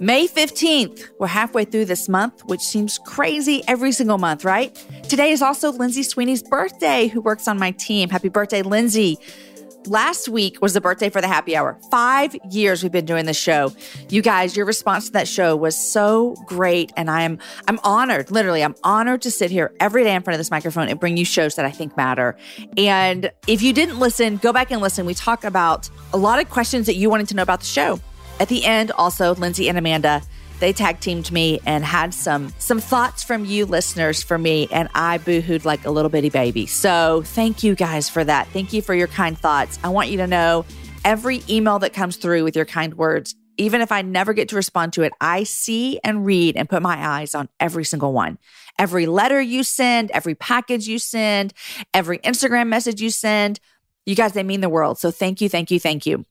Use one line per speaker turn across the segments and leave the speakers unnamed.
May 15th, we're halfway through this month, which seems crazy every single month, right? Today is also Lindsay Sweeney's birthday, who works on my team. Happy birthday, Lindsay. Last week was the birthday for the happy hour. Five years we've been doing this show. You guys, your response to that show was so great. And I am I'm honored, literally, I'm honored to sit here every day in front of this microphone and bring you shows that I think matter. And if you didn't listen, go back and listen. We talk about a lot of questions that you wanted to know about the show. At the end, also, Lindsay and Amanda, they tag teamed me and had some some thoughts from you listeners for me, and I boohooed like a little bitty baby. So thank you guys for that. Thank you for your kind thoughts. I want you to know every email that comes through with your kind words, even if I never get to respond to it, I see and read and put my eyes on every single one. Every letter you send, every package you send, every Instagram message you send. You guys, they mean the world. So thank you, thank you, thank you.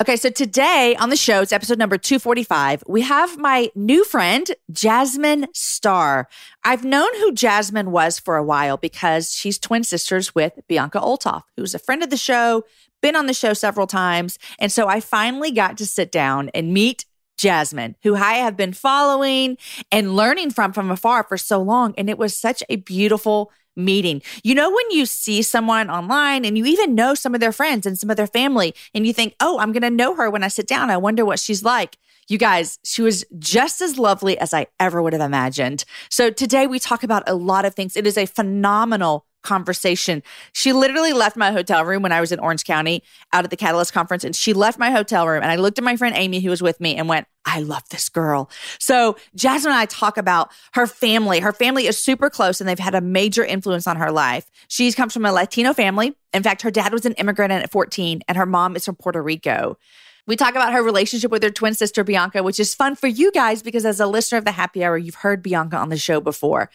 Okay, so today on the show, it's episode number 245. We have my new friend, Jasmine Star. I've known who Jasmine was for a while because she's twin sisters with Bianca Olthoff, who's a friend of the show, been on the show several times. And so I finally got to sit down and meet Jasmine, who I have been following and learning from from afar for so long. And it was such a beautiful meeting. You know, when you see someone online and you even know some of their friends and some of their family, and you think, oh, I'm going to know her when I sit down. I wonder what she's like. You guys, she was just as lovely as I ever would have imagined. So today we talk about a lot of things. It is a phenomenal conversation. She literally left my hotel room when I was in Orange County out at the Catalyst conference and she left my hotel room and I looked at my friend Amy who was with me and went, I love this girl. So Jasmine and I talk about her family. Her family is super close and they've had a major influence on her life. She comes from a Latino family. In fact, her dad was an immigrant at 14 and her mom is from Puerto Rico. We talk about her relationship with her twin sister, Bianca, which is fun for you guys because as a listener of the happy hour, you've heard Bianca on the show before.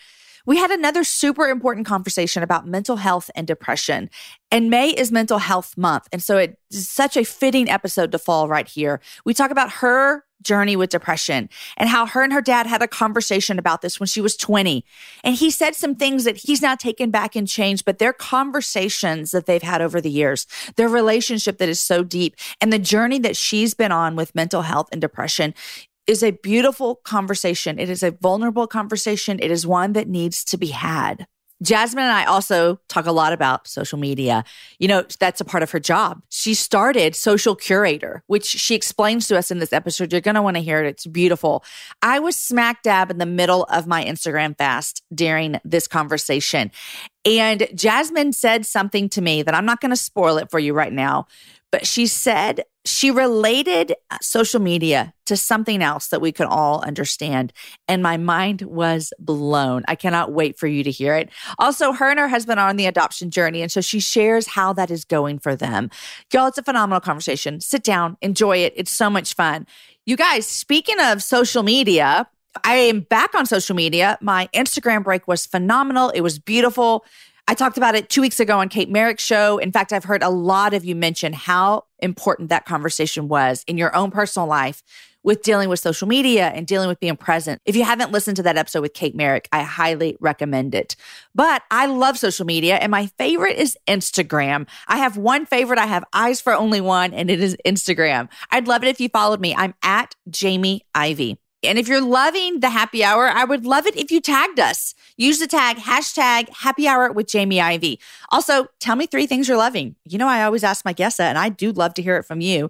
We had another super important conversation about mental health and depression. And May is Mental Health Month. And so it's such a fitting episode to fall right here. We talk about her journey with depression and how her and her dad had a conversation about this when she was 20. And he said some things that he's now taken back and changed, but their conversations that they've had over the years, their relationship that is so deep, and the journey that she's been on with mental health and depression is a beautiful conversation. It is a vulnerable conversation. It is one that needs to be had. Jasmine and I also talk a lot about social media. You know, that's a part of her job. She started Social Curator, which she explains to us in this episode. You're going to want to hear it. It's beautiful. I was smack dab in the middle of my Instagram fast during this conversation. And Jasmine said something to me that I'm not going to spoil it for you right now, but she said she related social media to something else that we could all understand. And my mind was blown. I cannot wait for you to hear it. Also, her and her husband are on the adoption journey. And so she shares how that is going for them. Y'all, it's a phenomenal conversation. Sit down, enjoy it. It's so much fun. You guys, speaking of social media, I am back on social media. My Instagram break was phenomenal. It was beautiful. I talked about it two weeks ago on Kate Merrick's show. In fact, I've heard a lot of you mention how important that conversation was in your own personal life with dealing with social media and dealing with being present. If you haven't listened to that episode with Kate Merrick, I highly recommend it. But I love social media and my favorite is Instagram. I have one favorite. I have eyes for only one and it is Instagram. I'd love it if you followed me. I'm at Jamie Ivey. And if you're loving the happy hour, I would love it if you tagged us. Use the tag hashtag happy hour with Jamie Ivey. Also, tell me three things you're loving. You know, I always ask my guests that, and I do love to hear it from you.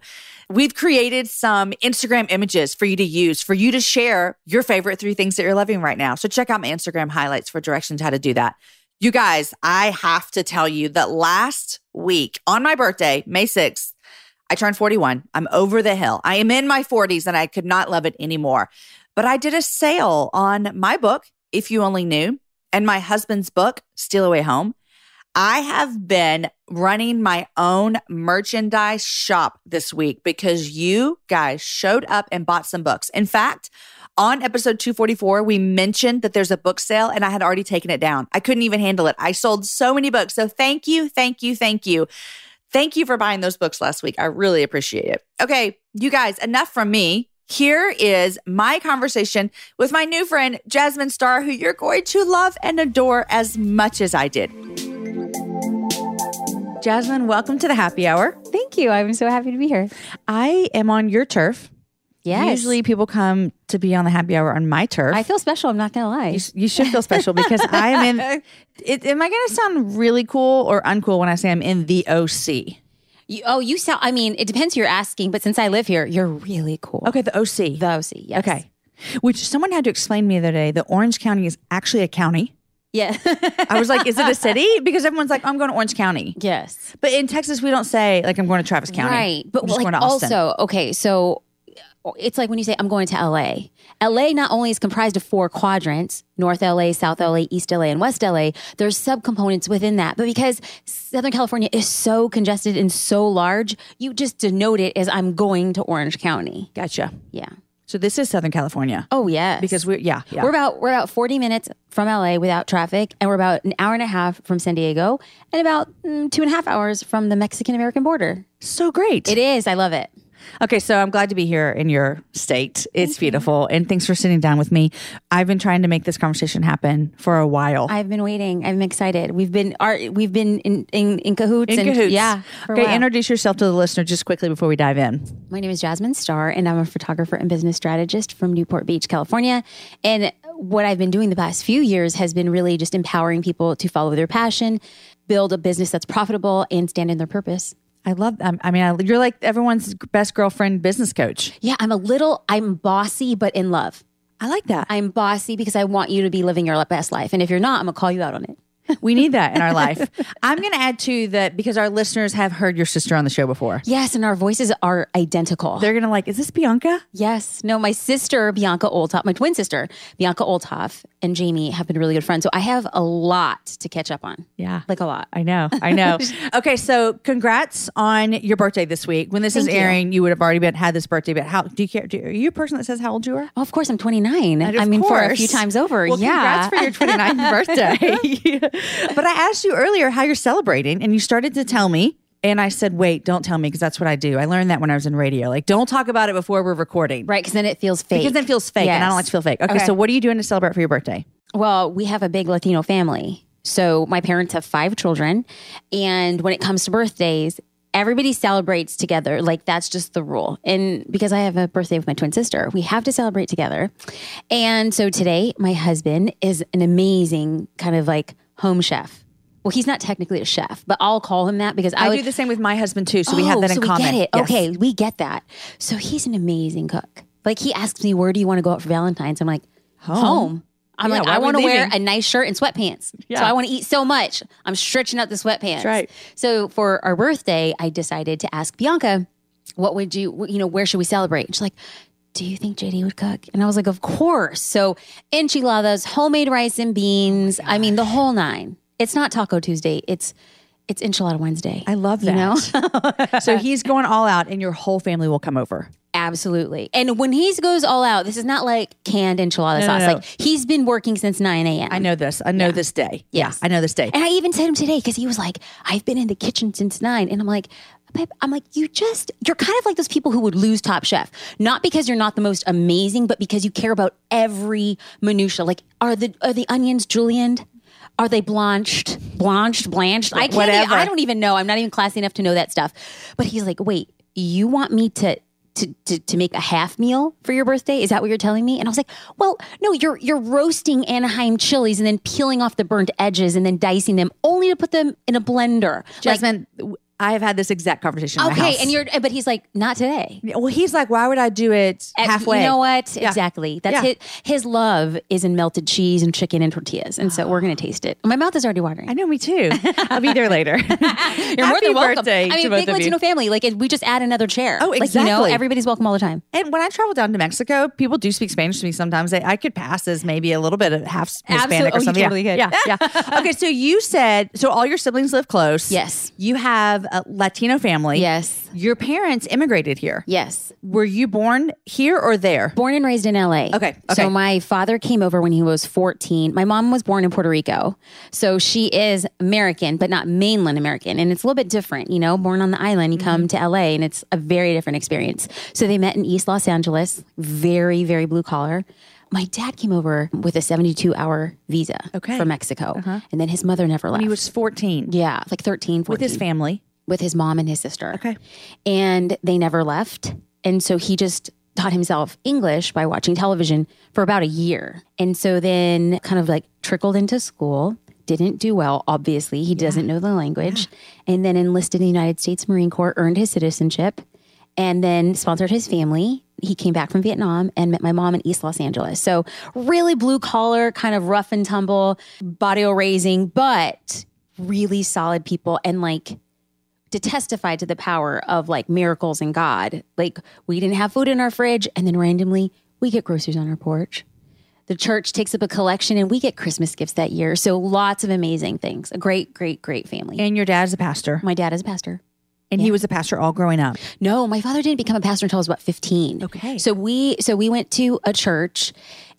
We've created some Instagram images for you to use, for you to share your favorite three things that you're loving right now. So check out my Instagram highlights for directions how to do that. You guys, I have to tell you that last week on my birthday, May 6th, I turned 41. I'm over the hill. I am in my 40s and I could not love it anymore. But I did a sale on my book, If You Only Knew, and my husband's book, Steal Away Home. I have been running my own merchandise shop this week because you guys showed up and bought some books. In fact, on episode 244, we mentioned that there's a book sale and I had already taken it down. I couldn't even handle it. I sold so many books. So thank you, thank you, thank you. Thank you for buying those books last week. I really appreciate it. Okay, you guys, enough from me. Here is my conversation with my new friend, Jasmine Star, who you're going to love and adore as much as I did. Jasmine, welcome to the happy hour.
Thank you. I'm so happy to be here.
I am on your turf.
Yes.
Usually people come to be on the happy hour on my turf.
I feel special. I'm not going to lie.
You, you should feel special because I am in. It, am I going to sound really cool or uncool when I say I'm in the OC?
You, oh, you sound, I mean, it depends who you're asking, but since I live here, you're really cool.
Okay, the OC.
The OC, yes.
Okay. Which someone had to explain to me the other day that Orange County is actually a county.
Yeah.
I was like, is it a city? Because everyone's like, I'm going to Orange County.
yes.
But in Texas, we don't say, like, I'm going to Travis County.
Right. But like
going to Austin.
also, okay, so it's like when you say I'm going to LA. LA not only is comprised of four quadrants, North LA, South LA, East LA, and West LA, there's subcomponents within that. But because Southern California is so congested and so large, you just denote it as I'm going to Orange County.
Gotcha.
Yeah.
So this is Southern California.
Oh yes.
Because we're, yeah, yeah.
We're about we're about 40 minutes from LA without traffic, and we're about an hour and a half from San Diego, and about mm, two and a half hours from the Mexican American border.
so great.
It is. I love it.
Okay, so I'm glad to be here in your state. It's beautiful. And thanks for sitting down with me. I've been trying to make this conversation happen for a while.
I've been waiting. I'm excited. We've been our, we've been in in, in cahoots.
in
and,
cahoots.
Yeah.
Okay, introduce yourself to the listener just quickly before we dive in.
My name is Jasmine Star, and I'm a photographer and business strategist from Newport Beach, California. And what I've been doing the past few years has been really just empowering people to follow their passion, build a business that's profitable, and stand in their purpose.
I love, um, I mean, I, you're like everyone's best girlfriend business coach.
Yeah, I'm a little, I'm bossy, but in love.
I like that.
I'm bossy because I want you to be living your best life. And if you're not, I'm going to call you out on it.
We need that in our life. I'm going to add to that because our listeners have heard your sister on the show before.
Yes, and our voices are identical.
They're going to like, is this Bianca?
Yes. No, my sister, Bianca Olthoff, my twin sister, Bianca Olthoff, and Jamie have been really good friends. So I have a lot to catch up on.
Yeah.
Like a lot.
I know, I know. okay, so congrats on your birthday this week. When this is
Thank you.
airing, you would have already been had this birthday. But how do you care? Do, are you a person that says how old you are?
Oh, of course, I'm 29. I mean, for a few times over.
Well,
yeah.
congrats for your 29th birthday. but I asked you earlier how you're celebrating, and you started to tell me. And I said, wait, don't tell me because that's what I do. I learned that when I was in radio. Like, don't talk about it before we're recording.
right. Because then it feels fake.
Because then it feels fake, and I don't like to feel fake. Okay,
Okay.
so what are you doing to celebrate for your birthday?
Well, we have a big Latino family. So my parents have five children. And when it comes to birthdays, everybody celebrates together. Like that's just the rule. And because I have a birthday with my twin sister, we have to celebrate together. And so today, my husband is an amazing kind of like home chef. Well, he's not technically a chef, but I'll call him that because I,
I
would,
do the same with my husband too, so we have
Oh,
that in oh,
so
common.
We get it.
Yes.
Okay, we get that. So he's an amazing cook. Like he asks me, "Where do you want to go out for Valentine's?" I'm like, "Home." I'm
Yeah,
like, I want to wear a nice shirt and sweatpants.
Yeah.
So I want to eat so much. I'm stretching out the sweatpants.
right.
So for our birthday, I decided to ask Bianca, "What would you, you know, where should we celebrate?" And she's like, "Do you think JD would cook?" And I was like, "Of course." So enchiladas, homemade rice and beans. Oh I mean, the whole nine. It's not Taco Tuesday. It's it's Enchilada Wednesday.
I love
You know?
that. so he's going all out, and your whole family will come over.
Absolutely. And when he goes all out, this is not like canned enchilada
No, no,
sauce.
no.
Like he's been working since 9 a.m.
I know this. I know this day.
Yes.
Yeah, I know this day.
And I even said him today because he was like, I've been in the kitchen since nine. And I'm like, babe, I'm like, you just, you're kind of like those people who would lose Top Chef. Not because you're not the most amazing, but because you care about every minutia. Like, are the are the onions julienned? Are they blanched? Blanched, blanched? I can't
Whatever.
I don't even know. I'm not even classy enough to know that stuff. But he's like, wait, you want me to to, to, to make a half meal for your birthday? Is that what you're telling me? And I was like, well, no, you're you're roasting Anaheim chilies and then peeling off the burnt edges and then dicing them only to put them in a blender. Like,
Jasmine, I have had this exact conversation.
okay, and you're but he's like, not today.
well, he's like, why would I do it halfway?
You know what?
Yeah.
Exactly. That's
Yeah.
his, his love is in melted cheese and chicken and tortillas. And so we're going to taste it. My mouth is already watering.
I know, me too. I'll be there later.
You're more than welcome.
birthday
I mean, big. Latino family. Like, we just add another chair.
Oh,
Like, you know,
exactly.
everybody's welcome all the time.
And when I travel down to Mexico, people do speak Spanish to me sometimes. They, I could pass as maybe a little bit of half Hispanic
oh,
or
you
something.
totally
yeah, yeah, yeah. okay, so you said so all your siblings live close.
Yes.
You have a Latino family.
Yes.
Your parents immigrated here.
Yes.
Were you born here or there?
Born and raised in LA.
Okay, okay.
So my father came over when he was 14. My mom was born in Puerto Rico. So she is American, but not mainland American. And it's a little bit different, you know, born on the island, you come
Mm-hmm.
to LA and it's a very different experience. So they met in East Los Angeles, very, very blue collar. My dad came over with a 72 hour visa
Okay. Uh-huh.
from Mexico. And then his mother never left.
He was 14
yeah, like 13, 14
with his family.
With his mom and his sister.
Okay.
And they never left. And so he just taught himself English by watching television for about a year. And so then kind of like trickled into school, didn't do well, obviously. He doesn't know the language. And then enlisted in the United States Marine Corps, earned his citizenship, and then sponsored his family. He came back from Vietnam and met my mom in East Los Angeles. So really blue collar, kind of rough and tumble, body raising, but really solid people and like to testify to the power of like miracles and God. Like we didn't have food in our fridge and then randomly we get groceries on our porch. The church takes up a collection and we get Christmas gifts that year. So lots of amazing things. A great, great, great family.
And your dad's a pastor.
my dad is a pastor.
And he was a pastor all growing up.
No, my father didn't become a pastor until I was about 15.
Okay.
So we so we went to a church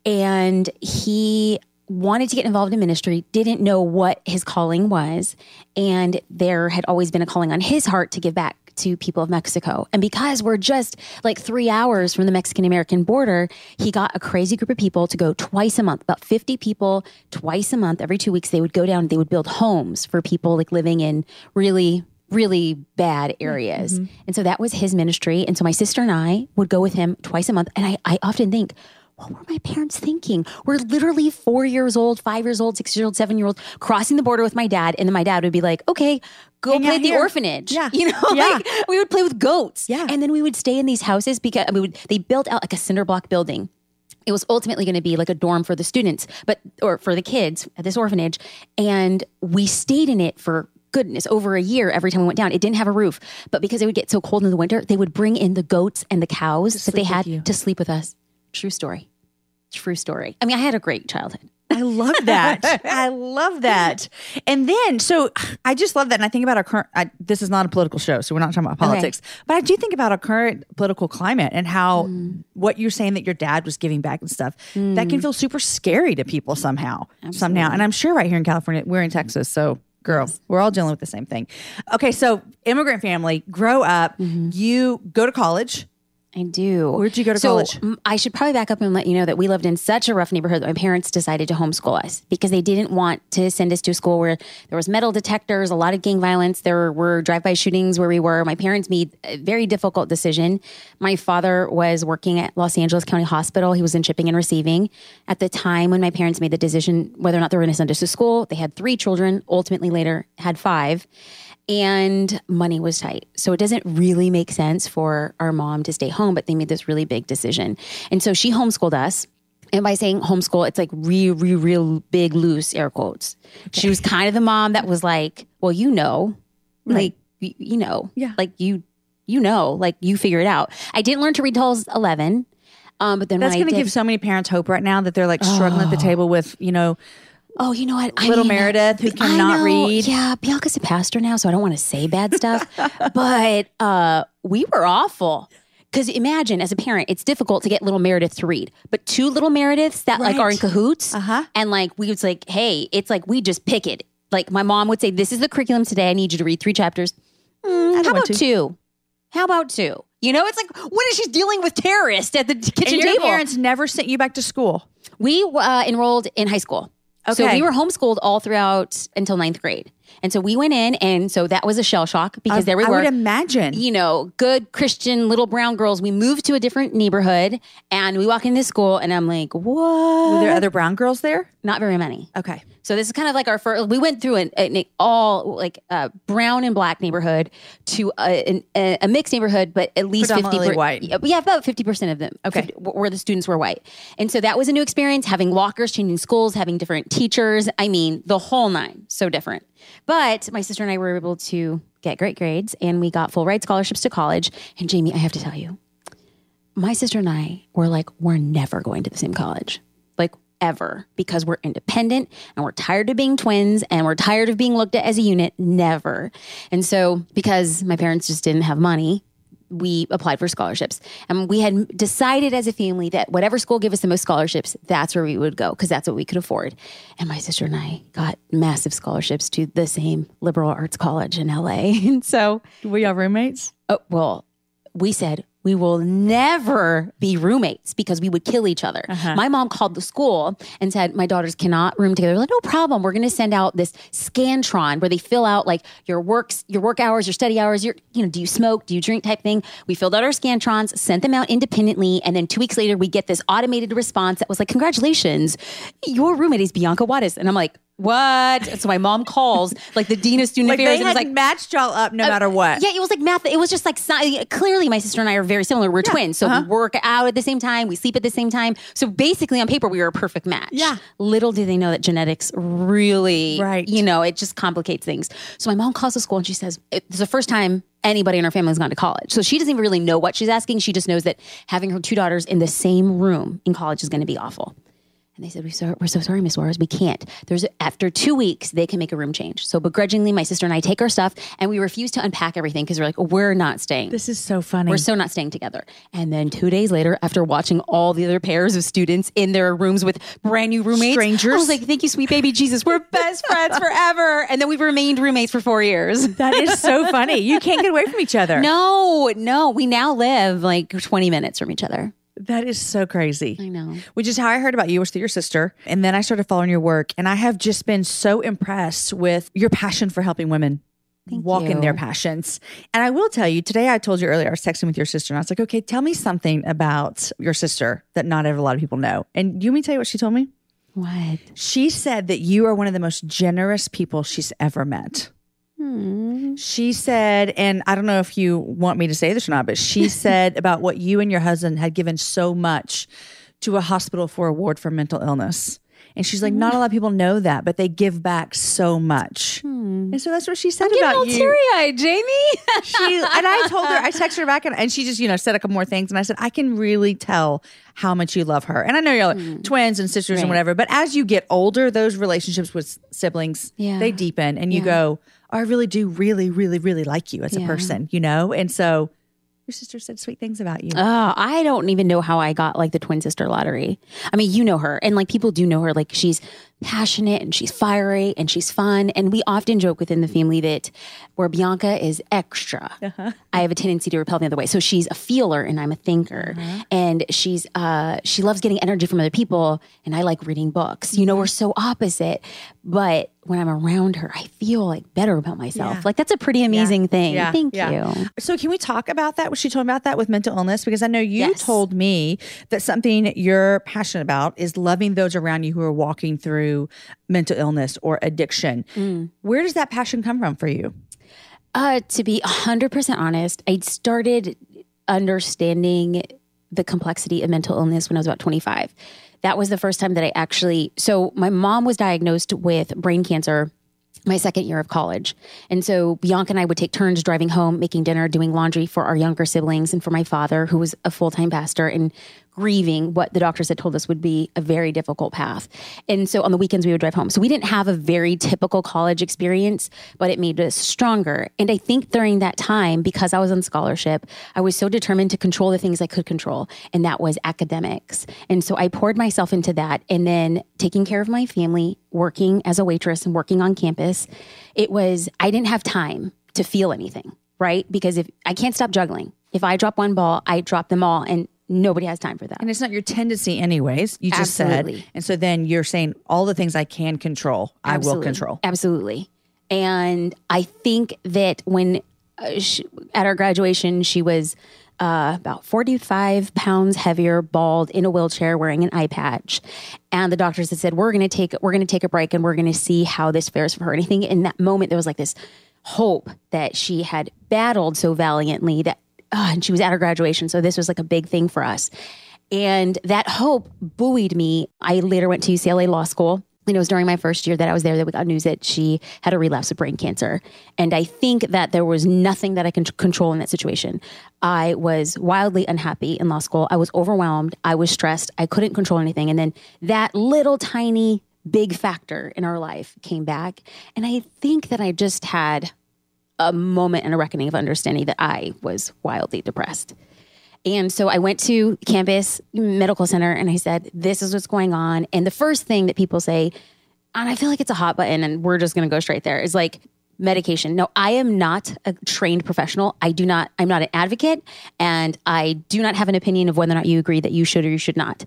and he wanted to get involved in ministry, didn't know what his calling was, and there had always been a calling on his heart to give back to people of Mexico. And because we're just like 3 hours from the Mexican American border, he got a crazy group of people to go twice a month, about 50 people twice a month every 2 weeks they would go down, they would build homes for people like living in really really bad areas. Mm-hmm. And so that was his ministry. And so my sister and I would go with him twice a month. And I, I often think, what were my parents thinking? We're literally four years old, five years old, six years old, seven year old, crossing the border with my dad. And then my dad would be like, okay, go
Hang
play at the
here.
orphanage.
Yeah.
You know,
Yeah.
like we would play with goats.
Yeah.
And then we would stay in these houses because we would, they built out like a cinder block building it was ultimately going to be like a dorm for the students but or for the kids at this orphanage and we stayed in it for goodness over a year every time we went down it didn't have a roof but because it would get so cold in the winter they would bring in the goats and the cows that they had to sleep with us true story true story i mean i had a great childhood
I love that. I love that. And then, so I just love that. And I think about our current, I, this is not a political show, so we're not talking about politics, but I do think about our current political climate and how
Mm.
what you're saying that your dad was giving back and stuff, that can feel super scary to people somehow, somehow. And I'm sure right here in California, we're in Texas. So, girl, we're all dealing with the same thing. Okay. So, immigrant family, grow up,
Mm-hmm.
you go to college.
I do.
Where'd you go to
so,
college?
mm, I should probably back up and let you know that we lived in such a rough neighborhood that my parents decided to homeschool us because they didn't want to send us to a school where there was metal detectors, a lot of gang violence, there were drive-by shootings where we were. My parents made a very difficult decision. My father was working at Los Angeles County Hospital. He was in shipping and receiving. At the time when my parents made the decision whether or not they were going to send us to school, they had three children, ultimately later had five and money was tight. So it doesn't really make sense for our mom to stay home, but they made this really big decision. And so she homeschooled us. And by saying homeschool, it's like real, real, real big, loose air quotes. She was kind of the mom that was like, well, you know, like, you, you know,
Yeah.
like you, you know, like you figure it out. I didn't learn to read till I was 11. Um, but then
That's going to give so many parents hope right now that they're like struggling at the table with, you know,
Oh, you know what? I
Little Meredith, who cannot
know.
read.
Yeah, Bianca's a pastor now, so I don't want to say bad stuff. but uh, we were awful. Because imagine, as a parent, it's difficult to get little Meredith to read, but two little Merediths that like are in cahoots,
Uh-huh.
and like we was like, hey, it's like we just pick it. Like my mom would say, "This is the curriculum today. I need you to read three chapters." Mm, how about
to.
two? How about two? You know, it's like when is she dealing with terrorists at the kitchen
and your
table?
parents never sent you back to school.
We uh, enrolled in high school. So we were homeschooled all throughout until ninth grade. And so we went in, and so that was a shell shock because there we
I
were.
would imagine.
you know, good Christian little brown girls. We moved to a different neighborhood and we walk into school and I'm like, what?
Were there other brown girls there?
Not very many.
Okay.
So this is kind of like our first. We went through an, an all like uh, brown and black neighborhood to a, an, a, mixed neighborhood, but at least fifty
Predominantly white.
Yeah, about fifty percent of them.
Okay.
50 where the students were white, and so that was a new experience. Having lockers, changing schools, having different teachers. I mean, the whole nine. So different. But my sister and I were able to get great grades, and we got full ride scholarships to college. And Jamie, I have to tell you, my sister and I were like, we're never going to the same college. Ever because we're independent and we're tired of being twins and we're tired of being looked at as a unit. Never. And so, because my parents just didn't have money, we applied for scholarships. And we had decided as a family that whatever school gave us the most scholarships, that's where we would go because that's what we could afford. And my sister and I got massive scholarships to the same liberal arts college in LA. And so,
Were y'all roommates?
Oh, well, we said we will never be roommates because we would kill each other. Uh-huh. My mom called the school and said, My daughters cannot room together. Like, no problem. We're gonna send out this Scantron where they fill out like your works, your work hours, your study hours, your, you know, do you smoke, do you drink type thing. We filled out our Scantrons, sent them out independently, and then two weeks later we get this automated response that was like, Congratulations, your roommate is Bianca Wattis. And I'm like, what? And so my mom calls like the dean of student
Like
affairs
they
and was like,
matched y'all up no matter what.
yeah, it was like math. It was just like clearly my sister and I are very similar. We're twins, so
Uh-huh.
we work out at the same time, we sleep at the same time. So basically, on paper, we were a perfect match.
Yeah.
Little do they know that genetics really,
Right.
You know, it just complicates things. So my mom calls the school and she says it's the first time anybody in her family has gone to college. So she doesn't even really know what she's asking. She just knows that having her two daughters in the same room in college is going to be awful. And they said, we so, we're so sorry, Miss Suarez. We can't. There's after two weeks, they can make a room change. So begrudgingly, my sister and I take our stuff and we refuse to unpack everything because we're like, oh, we're not staying.
This is so funny.
we're so not staying together. And then two days later, after watching all the other pairs of students in their rooms with brand new roommates,
Strangers.
I was like, thank you, sweet baby Jesus. We're best friends forever. And then we've remained roommates for four years.
that is so funny. You can't get away from each other.
No, no. We now live like 20 minutes from each other.
That is so crazy.
I know.
Which is how I heard about you was through your sister. And then I started following your work. And I have just been so impressed with your passion for helping women walk in their passions. And I will tell you, today I told you earlier, I was texting with your sister and I was like, okay, tell me something about your sister that not a lot of people know. And you want me to tell you what she told me?
What?
She said that you are one of the most generous people she's ever met. Hmm. She said, and I don't know if you want me to say this or not, but she said about what you and your husband had given so much to a hospital for a ward for mental illness. And she's like, not a hmm. lot of people know that, but they give back so much. Hmm. And so that's what she said
Getting
about
all
you.
teary eyed, Jamie.
She and I told her, I texted her back and, and she just, you know, said a couple more things. And I said, I can really tell how much you love her. And I know you're like twins and sisters and
Hmm.
Whatever, but as you get older, those relationships with siblings,
Yeah.
they deepen and you go, I really do really, really, really like you as a person, you know? And so your sister said sweet things about you.
Oh, I don't even know how I got like the twin sister lottery. I mean, you know her, and like people do know her. Like she's passionate and she's fiery and she's fun. And we often joke within the family that where Bianca is extra, I have a tendency to repel the other way. So she's a feeler and I'm a thinker, and she's uh she loves getting energy from other people, and I like reading books. You know, we're so opposite, but when I'm around her, I feel like better about myself.
Yeah.
Like that's a pretty amazing thing.
Yeah,
Thank
yeah.
you.
So can we talk about that? What she told me about that with mental illness? Because I know you
Yes.
told me that something you're passionate about is loving those around you who are walking through mental illness or addiction.
Mm.
Where does that passion come from for you?
Uh, to be 100% honest, I started understanding the complexity of mental illness when I was about 25. That was the first time that I actually. So, my mom was diagnosed with brain cancer my second year of college. And so Bianca and I would take turns driving home, making dinner, doing laundry for our younger siblings and for my father, who was a full time pastor, and grieving what the doctors had told us would be a very difficult path. And so on the weekends, we would drive home. So we didn't have a very typical college experience, but it made us stronger. And I think during that time, because I was on scholarship, I was so determined to control the things I could control, and that was academics. And so I poured myself into that. And then taking care of my family, working as a waitress and working on campus, it was, I didn't have time to feel anything, right? Because if I can't stop juggling, if I drop one ball, I drop them all. And nobody has time for that.
And it's not your tendency, anyways. You just
Absolutely.
said. And so then you're saying all the things I can control, I will control.
Absolutely. And I think that when uh, she, at our graduation, she was uh, about 45 pounds heavier, bald, in a wheelchair, wearing an eye patch. And the doctors had said, "We're going to take we're going to take a break, and we're going to see how this fares for her." And I think in that moment there was like this hope that she had battled so valiantly that, uh, and she was at her graduation, so this was like a big thing for us. And that hope buoyed me. I later went to UCLA Law School and it was during my first year that I was there that we got news that she had a relapse of brain cancer. And I think that there was nothing that I can control in that situation. I was wildly unhappy in law school. I was overwhelmed. I was stressed. I couldn't control anything. And then that little tiny big factor in our life came back. And I think that I just had a moment and a reckoning of understanding that I was wildly depressed. And so I went to campus medical center and I said, This is what's going on. And the first thing that people say, and I feel like it's a hot button and we're just going to go straight there, is like, medication. No, I am not a trained professional. I do not, I'm not an advocate and I do not have an opinion of whether or not you agree that you should or you should not.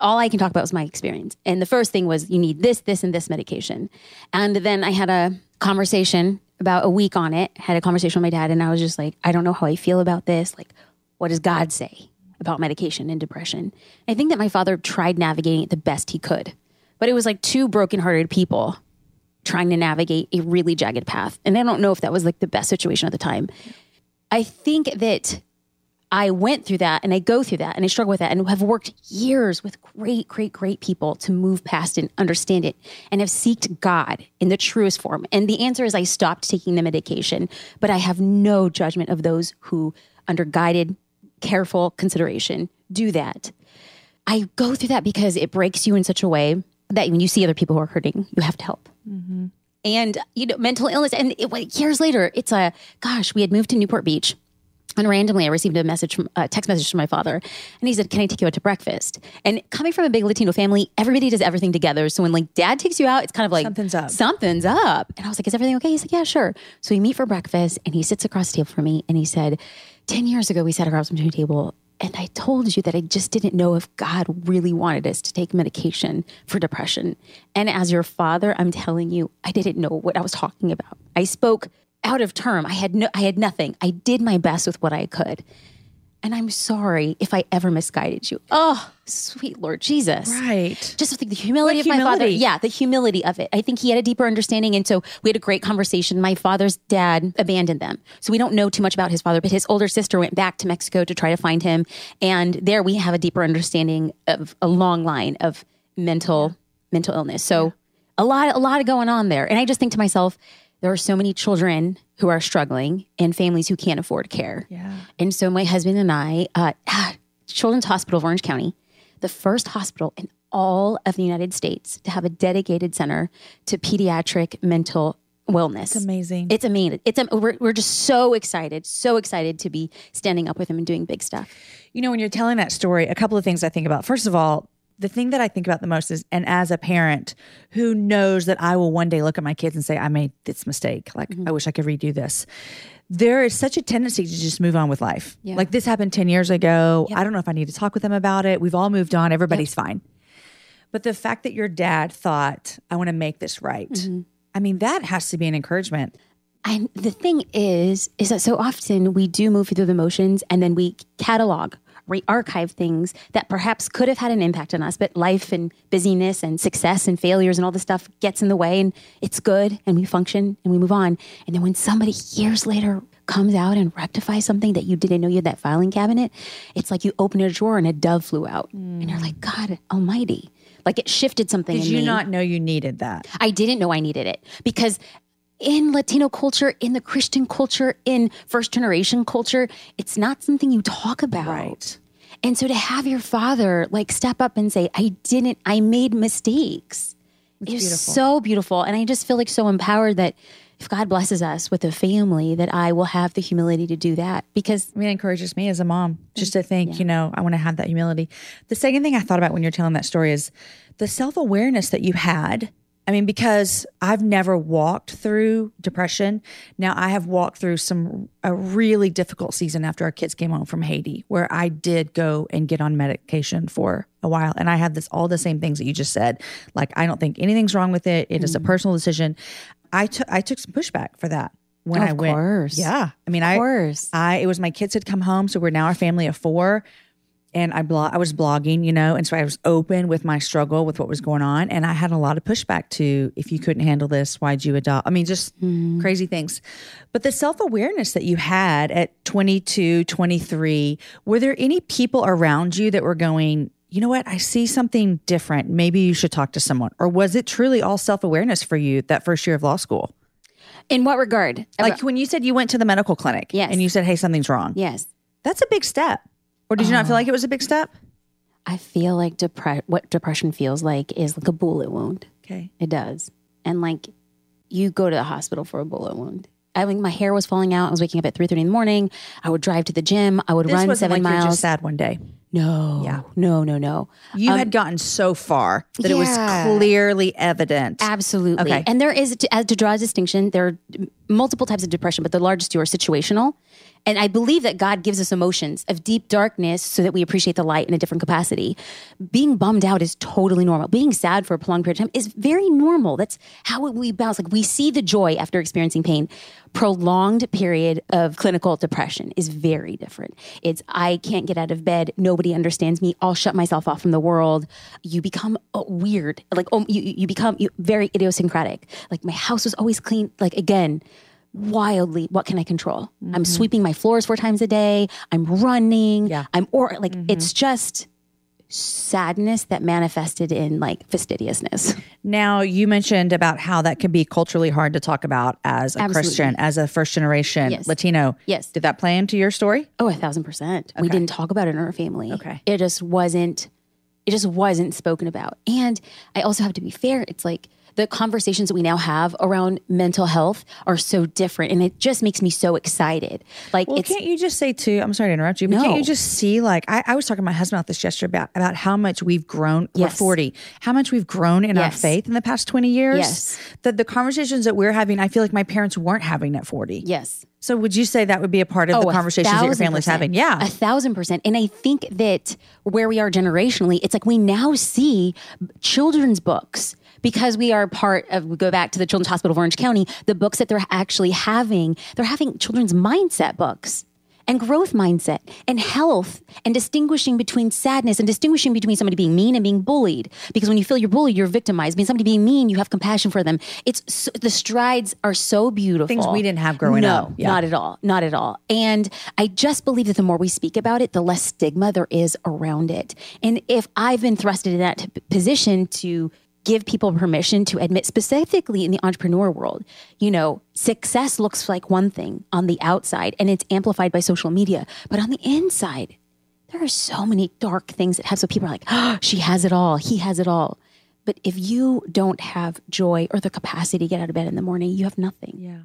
All I can talk about was my experience. And the first thing was you need this, this, and this medication. And then I had a conversation about a week on it, had a conversation with my dad, and I was just like, I don't know how I feel about this. Like, what does God say about medication and depression? I think that my father tried navigating it the best he could, but it was like two brokenhearted people trying to navigate a really jagged path. And I don't know if that was like the best situation at the time. I think that I went through that and I go through that and I struggle with that and have worked years with great, great, great people to move past and understand it and have seeked God in the truest form. And the answer is I stopped taking the medication, but I have no judgment of those who, under guided careful consideration, do that. I go through that because it breaks you in such a way that when you see other people who are hurting, you have to help. Mm-hmm. And you know, mental illness. And it, years later, it's a gosh. We had moved to Newport Beach, and randomly, I received a message from a text message from my father, and he said, "Can I take you out to breakfast?" And coming from a big Latino family, everybody does everything together. So when like dad takes you out, it's kind of like
something's up.
Something's up. And I was like, "Is everything okay?" He's like, "Yeah, sure." So we meet for breakfast, and he sits across the table from me, and he said, 10 years ago, we sat across from the table and I told you that I just didn't know if God really wanted us to take medication for depression. And as your father, I'm telling you, I didn't know what I was talking about. I spoke out of term. I had no I had nothing. I did my best with what I could. And I'm sorry if I ever misguided you. Oh, sweet Lord Jesus.
Right.
Just think the humility what of humility? my father. Yeah, the humility of it. I think he had a deeper understanding. And so we had a great conversation. My father's dad abandoned them. So we don't know too much about his father, but his older sister went back to Mexico to try to find him. And there we have a deeper understanding of a long line of mental mental illness. So yeah. a lot a lot going on there. And I just think to myself, there are so many children who are struggling and families who can't afford care.
Yeah.
And so my husband and I, uh, Children's Hospital of Orange County, the first hospital in all of the United States to have a dedicated center to pediatric mental wellness.
It's amazing.
It's amazing. It's we're, we're just so excited, so excited to be standing up with them and doing big stuff.
You know, when you're telling that story, a couple of things I think about. First of all, the thing that I think about the most is, and as a parent who knows that I will one day look at my kids and say, I made this mistake. Like, mm-hmm. I wish I could redo this. There is such a tendency to just move on with life. Yeah. Like, this happened 10 years ago. Yep. I don't know if I need to talk with them about it. We've all moved on. Everybody's yep. fine. But the fact that your dad thought, I want to make this right, mm-hmm. I mean, that has to be an encouragement.
And the thing is, is that so often we do move through the motions and then we catalog re-archive things that perhaps could have had an impact on us, but life and busyness and success and failures and all this stuff gets in the way and it's good and we function and we move on. And then when somebody years later comes out and rectifies something that you didn't know you had that filing cabinet, it's like you open a drawer and a dove flew out. Mm. And you're like, God almighty. Like it shifted something.
Did you me. not know you needed that?
I didn't know I needed it because in Latino culture, in the Christian culture, in first generation culture, it's not something you talk about.
Right.
And so to have your father like step up and say, I didn't, I made mistakes it's is beautiful. so beautiful. And I just feel like so empowered that if God blesses us with a family, that I will have the humility to do that because
I mean, it encourages me as a mom just to think, yeah. you know, I want to have that humility. The second thing I thought about when you're telling that story is the self awareness that you had I mean, because I've never walked through depression. Now I have walked through some a really difficult season after our kids came home from Haiti, where I did go and get on medication for a while, and I had this all the same things that you just said. Like I don't think anything's wrong with it. It is a mm. personal decision. I took I took some pushback for that when I went.
course.
Yeah, I mean, I
course.
I it was my kids had come home, so we're now a family of four, and I blog I was blogging, you know, and so I was open with my struggle with what was going on, and I had a lot of pushback to if you couldn't handle this, why'd you adopt? I mean, just mm-hmm. crazy things. But the self awareness that you had at 22, 23, were there any people around you that were going? You know what? I see something different. Maybe you should talk to someone. Or was it truly all self awareness for you that first year of law school?
In what regard?
Like when you said you went to the medical clinic
Yes.
and you said, hey, something's wrong.
yes.
That's a big step. Or did you not feel um, like it was a big step?
I feel like depre- what depression feels like is like a bullet wound.
Okay.
It does. And like you go to the hospital for a bullet wound. I mean, my hair was falling out. I was waking up at three thirty in the morning. I would drive to the gym. I would
This
run
wasn't
seven
like you're
miles.
just sad one day.
no,
Yeah.
no, no, no.
You um, had gotten so far that it was clearly evident.
Absolutely.
Okay.
And there is, to, as to draw a distinction, there are multiple types of depression, but the largest two are situational. And I believe that God gives us emotions of deep darkness so that we appreciate the light in a different capacity. Being bummed out is totally normal. Being sad for a prolonged period of time is very normal. That's how we bounce. Like we see the joy after experiencing pain. Prolonged period of clinical depression is very different. It's I can't get out of bed. Nobody understands me. I'll shut myself off from the world. You become uh, weird. Like oh, you you become very idiosyncratic. Like my house was always clean. Like again, wildly. What can I control? I'm mm-hmm. sweeping my floors four times a day. I'm running.
Yeah.
I'm or like mm-hmm. it's just sadness that manifested in like fastidiousness.
Now, you mentioned about how that can be culturally hard to talk about as a
Absolutely.
Christian, as a first generation
Yes.
Latino.
Yes.
Did that play into your story?
Oh, a thousand percent. We didn't talk about it in our family.
Okay.
It just wasn't it just wasn't spoken about. And I also have to be fair, it's like the conversations that we now have around mental health are so different and it just makes me so excited. Like
Well, can't you just say too? I'm sorry to interrupt you, but
No.
can't you just see like I, I was talking to my husband about this yesterday about about how much we've grown. We're 40. How much we've grown in our faith in the past 20 years.
Yes.
The the conversations that we're having, I feel like my parents weren't having at 40.
yes.
So would you say that would be a part of the
Oh, a
conversations that your family's
percent.
having? Yeah.
A thousand percent. And I think that where we are generationally, it's like we now see children's books because we are part of, we go back to the Children's Hospital of Orange County, the books that they're actually having, they're having children's mindset books. And growth mindset and health and distinguishing between sadness and distinguishing between somebody being mean and being bullied. Because when you feel you're bullied, you're victimized. Being somebody being mean, you have compassion for them. It's so, the strides are so beautiful.
Things we didn't have growing
no,
up. Yeah.
Not at all. Not at all. And I just believe that the more we speak about it, the less stigma there is around it. And if I've been thrusted in that t- position to give people permission to admit, specifically in the entrepreneur world, you know, success looks like one thing on the outside and it's amplified by social media. But on the inside, there are so many dark things that have so people are like, oh, she has it all, he has it all. But if you don't have joy or the capacity to get out of bed in the morning, you have nothing.
yeah.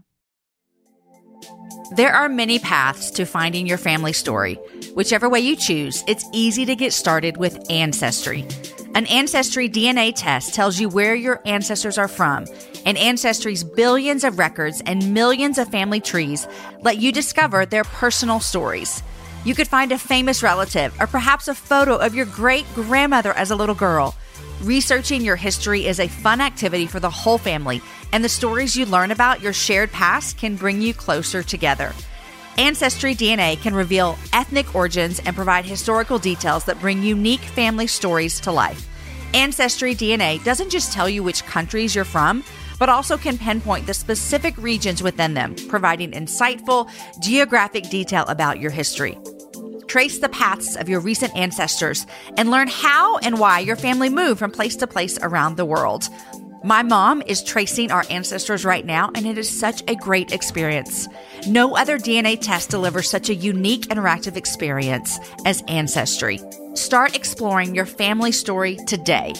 There are many paths to finding your family story. Whichever way you choose, it's easy to get started with Ancestry. An Ancestry DNA test tells you where your ancestors are from, and Ancestry's billions of records and millions of family trees let you discover their personal stories. You could find a famous relative or perhaps a photo of your great grandmother as a little girl. Researching your history is a fun activity for the whole family, and the stories you learn about your shared past can bring you closer together. Ancestry DNA can reveal ethnic origins and provide historical details that bring unique family stories to life. Ancestry DNA doesn't just tell you which countries you're from, but also can pinpoint the specific regions within them, providing insightful geographic detail about your history. Trace the paths of your recent ancestors and learn how and why your family moved from place to place around the world. My mom is tracing our ancestors right now, and it is such a great experience. No other DNA test delivers such a unique interactive experience as Ancestry. Start exploring your family story today.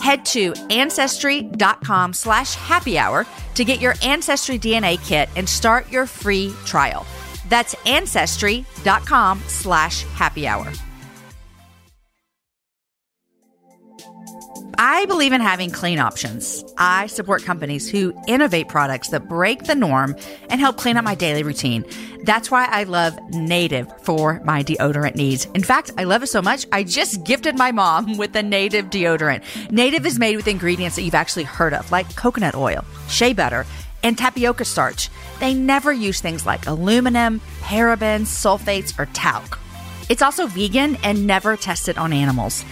Head to ancestry.com slash happy hour to get your Ancestry DNA kit and start your free trial. That's ancestry.com slash happy hour. I believe in having clean options. I support companies who innovate products that break the norm and help clean up my daily routine. That's why I love Native for my deodorant needs. In fact, I love it so much, I just gifted my mom with a Native deodorant. Native is made with ingredients that you've actually heard of, like coconut oil, shea butter,
and tapioca starch. They never use things like aluminum, parabens, sulfates, or talc. It's also vegan and never tested on animals.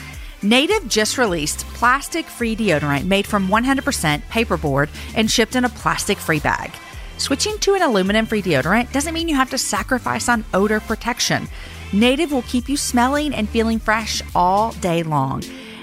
Native just released plastic free deodorant made from 100% paperboard and shipped in a plastic free bag. Switching to an aluminum free deodorant doesn't mean you have to sacrifice on odor protection. Native will keep you smelling and feeling fresh all day long.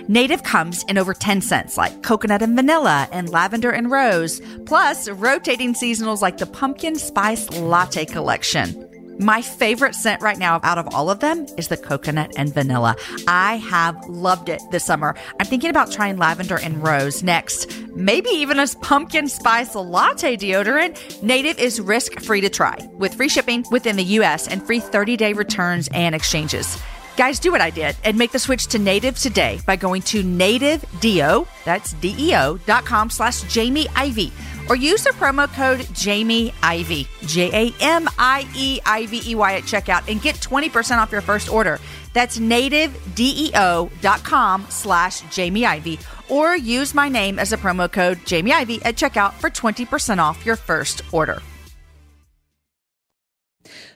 Native comes in over 10 scents like coconut and vanilla and lavender and rose, plus rotating seasonals like the pumpkin spice latte collection. My favorite scent right now out of all of them is the coconut and vanilla. I have loved it this summer. I'm thinking about trying lavender and rose next. Maybe even a pumpkin spice latte deodorant. Native is risk free to try with free shipping within the US and free 30 day returns and exchanges. Guys, do what I did and make the switch to native today by going to nativedeo, that's D-E-O dot com slash Jamie Ivey or use the promo code Jamie Ivey, J A M I E I V E Y at checkout and get 20% off your first order. That's nativedeo.com slash Jamie Ivey or use my name as a promo code Jamie Ivey at checkout for 20% off your first order.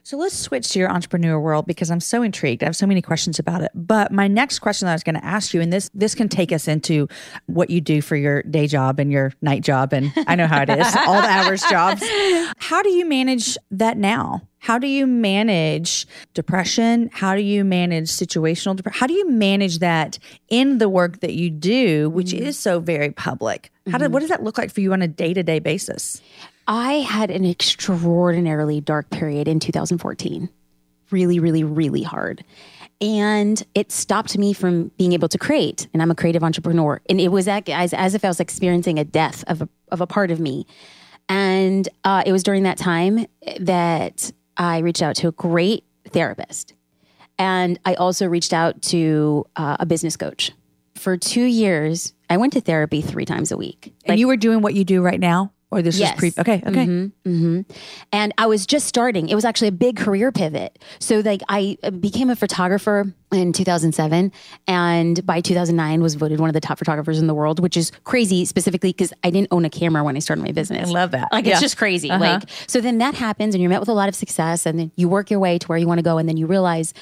So let's switch to your entrepreneur world because I'm so intrigued. I have so many questions about it. But my next question that I was going to ask you, and this this can take us into what you do for your day job and your night job, and I know how it is, all the hours jobs. How do you manage that now? How do you manage depression? How do you manage situational depression? How do you manage that in the work that you do, which mm-hmm. is so very public? How mm-hmm. what does that look like for you on a day to day basis?
I had an extraordinarily dark period in 2014. Really, really, really hard. And it stopped me from being able to create. And I'm a creative entrepreneur. And it was as, as if I was experiencing a death of a, of a part of me. And uh, it was during that time that I reached out to a great therapist. And I also reached out to uh, a business coach. For two years, I went to therapy three times a week.
Like, and you were doing what you do right now? Or this yes. pre okay, okay.
Mm-hmm, mm-hmm. And I was just starting. It was actually a big career pivot. So like I uh, became a photographer in 2007 and by 2009 was voted one of the top photographers in the world, which is crazy specifically because I didn't own a camera when I started my business.
I love that.
Like yeah. it's just crazy. Uh-huh. Like so then that happens and you're met with a lot of success and then you work your way to where you want to go and then you realize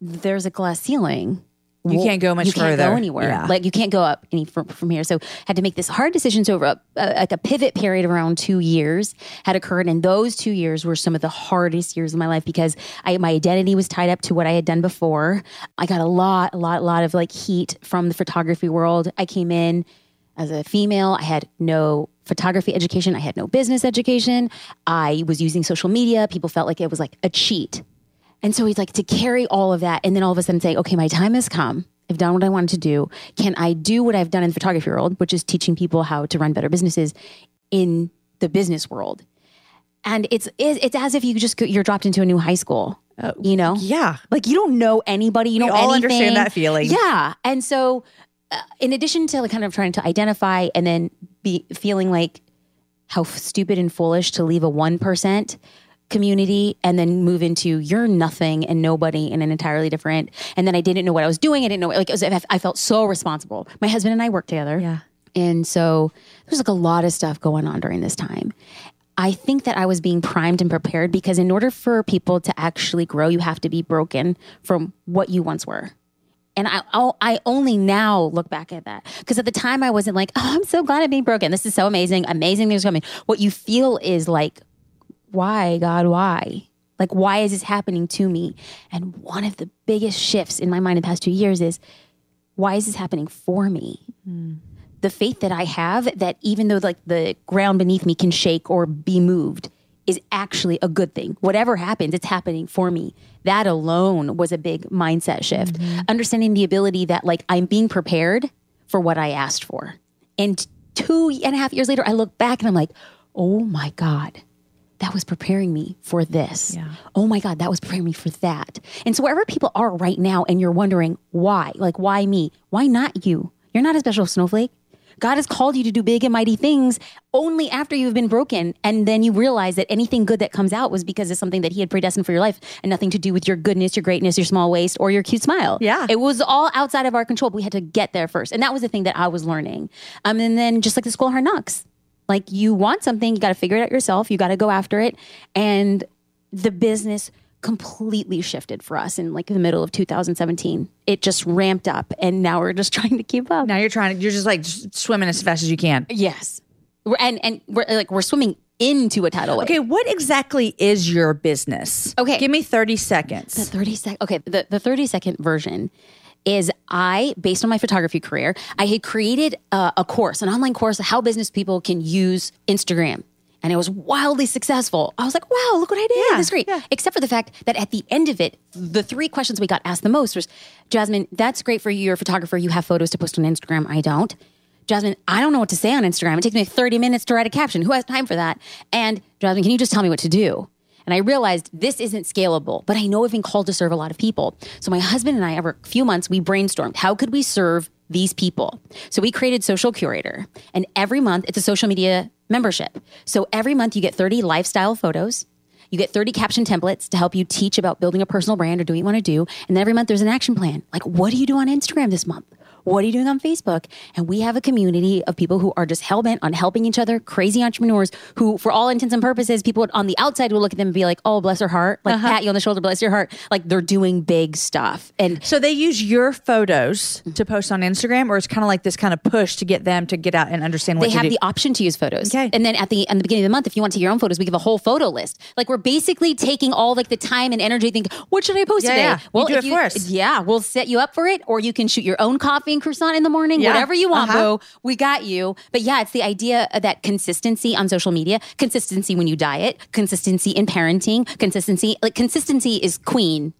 there's a glass ceiling
you can't go much
you
further.
Can't go anywhere. Yeah. Like you can't go up any from, from here. So had to make this hard decisions over a, a, like a pivot period of around two years had occurred, and those two years were some of the hardest years of my life because I my identity was tied up to what I had done before. I got a lot, a lot, a lot of like heat from the photography world. I came in as a female. I had no photography education. I had no business education. I was using social media. People felt like it was like a cheat and so he's like to carry all of that and then all of a sudden say, okay, my time has come. I've done what I wanted to do. Can I do what I've done in the photography world, which is teaching people how to run better businesses in the business world? And it's it's as if you just you're dropped into a new high school. Uh, you know,
yeah,
like you don't know anybody. You
we
know,
all
anything.
understand that feeling.
Yeah, and so uh, in addition to like kind of trying to identify and then be feeling like how stupid and foolish to leave a one percent community and then move into you're nothing and nobody in an entirely different and then i didn't know what i was doing. I didn't know like was, i felt so responsible. My husband and i worked together.
Yeah.
And so there's like a lot of stuff going on during this time. I think that i was being primed and prepared because in order for people to actually grow you have to be broken from what you once were. And I, I only now look back at that. Because at the time I wasn't like, oh, I'm so glad I'm being broken. This is so amazing. Amazing things coming. What you feel is like, why, God, why? Like, why is this happening to me? And one of the biggest shifts in my mind in the past two years is why is this happening for me? Mm. The faith that I have that even though like the ground beneath me can shake or be moved is actually a good thing. Whatever happens, it's happening for me. That alone was a big mindset shift. Mm-hmm. Understanding the ability that like I'm being prepared for what I asked for. And two and a half years later, I look back and I'm like, oh my God, that was preparing me for this. Yeah. Oh my God, that was preparing me for that. And so, wherever people are right now, and you're wondering why, like, why me? Why not you? You're not a special snowflake. God has called you to do big and mighty things only after you've been broken. And then you realize that anything good that comes out was because of something that He had predestined for your life and nothing to do with your goodness, your greatness, your small waist, or your cute smile.
Yeah.
It was all outside of our control. But we had to get there first. And that was the thing that I was learning. Um, and then just like the school hard knocks Like you want something, you got to figure it out yourself. You got to go after it. And the business completely shifted for us in like the middle of 2017. It just ramped up and now we're just trying to keep up.
Now you're trying to, you're just like swimming as fast as you can.
Yes. And and we're like we're swimming into a tidal wave.
Okay, what exactly is your business?
Okay.
Give me 30 seconds.
The 30 sec okay, the, the 30 second version is I, based on my photography career, I had created a, a course, an online course, how business people can use Instagram. And it was wildly successful. I was like, wow, look what I did.
Yeah,
That's great.
yeah.
Except for the fact that at the end of it, the three questions we got asked the most was Jasmine, that's great for you. You're a photographer. You have photos to post on Instagram. I don't. Jasmine, I don't know what to say on Instagram. It takes me 30 minutes to write a caption. Who has time for that? And Jasmine, can you just tell me what to do? And I realized this isn't scalable, but I know I've been called to serve a lot of people. So my husband and I, over a few months, we brainstormed how could we serve these people? So we created Social Curator. And every month, it's a social media membership. So every month, you get 30 lifestyle photos. You get 30 caption templates to help you teach about building a personal brand or doing what you want to do. And then every month, there's an action plan. Like, what do you do on Instagram this month? What are you doing on Facebook? And we have a community of people who are just hell bent on helping each other, crazy entrepreneurs who, for all intents and purposes, people on the outside will look at them and be like, oh, bless her heart, like uh-huh. pat you on the shoulder, bless your heart. Like they're doing big stuff. And
So they use your photos to post on Instagram, or it's kind of like this kind of push to get them to get out and understand what
they have
do.
the option to use photos.
Okay.
And then at the at the beginning of the month, if you want to take your own photos, we give a whole photo list. Like we're basically taking all like the time and energy. Think, what should I post
Yeah,
today?
yeah. You do
if
it for us.
Yeah, we'll set you up for it, or you can shoot your own coffee croissant in the morning.
Yeah.
Whatever you want,
Uh-huh.
boo. We got you. But yeah, it's the idea of that consistency on social media, consistency when you diet, consistency in parenting, consistency. Like consistency is queen.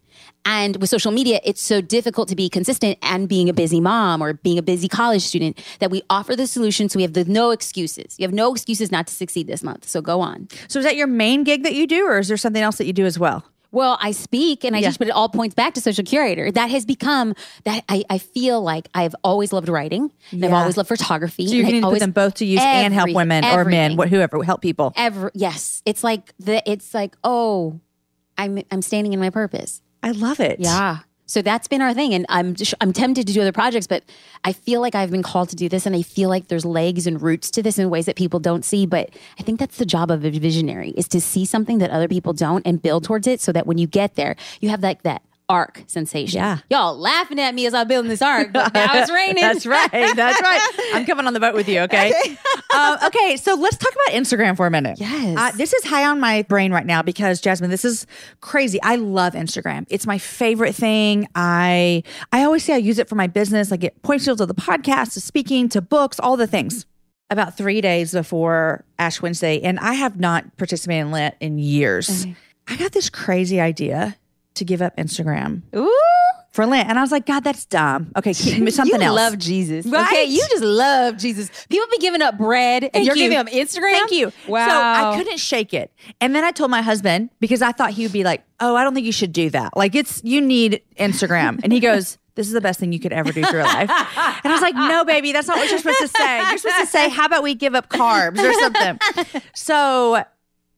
And with social media, it's so difficult to be consistent and being a busy mom or being a busy college student that we offer the solution. So we have the no excuses. You have no excuses not to succeed this month. So go on.
so is that your main gig that you do, or is there something else that you do as well?
Well, I speak and I
Yeah.
teach, but it all points back to social curator. That has become that I, I feel like I've always loved writing and I've always loved photography.
So you
and I
can put them both to use and help women or men, wh- whoever, help people.
Ever, yes. It's like the, it's like, oh, I'm, I'm standing in my purpose.
I love it.
Yeah. So that's been our thing, and I'm just, I'm tempted to do other projects, but I feel like I've been called to do this, and I feel like there's legs and roots to this in ways that people don't see. But I think that's the job of a visionary is to see something that other people don't and build towards it, so that when you get there, you have like that ark sensation.
Yeah.
y'all laughing at me as I'm building this ark, but now it's raining.
That's right. That's right. I'm coming on the boat with you. Okay. um, okay. So let's talk about Instagram for a minute.
Yes.
Uh, this is high on my brain right now because Jasmine, this is crazy. I love Instagram. It's my favorite thing. I I always say I use it for my business. I get point shields of the podcast, to speaking, to books, all the things. About three days before Ash Wednesday, and I have not participated in Lent in years. I got this crazy idea to give up Instagram
Ooh,
for Lent, and I was like, God, that's dumb. Okay, keep- something
you
else.
love Jesus,
Right?
Okay, you just love Jesus. People be giving up bread, and
Thank
you're
you.
giving up Instagram.
Thank you.
Wow.
So I couldn't shake it. And then I told my husband because I thought he would be like, "Oh, I don't think you should do that. Like it's you need Instagram." And he goes, "This is the best thing you could ever do for your life." And I was like, "No, baby, that's not what you're supposed to say. You're supposed to say, how about we give up carbs or something?" So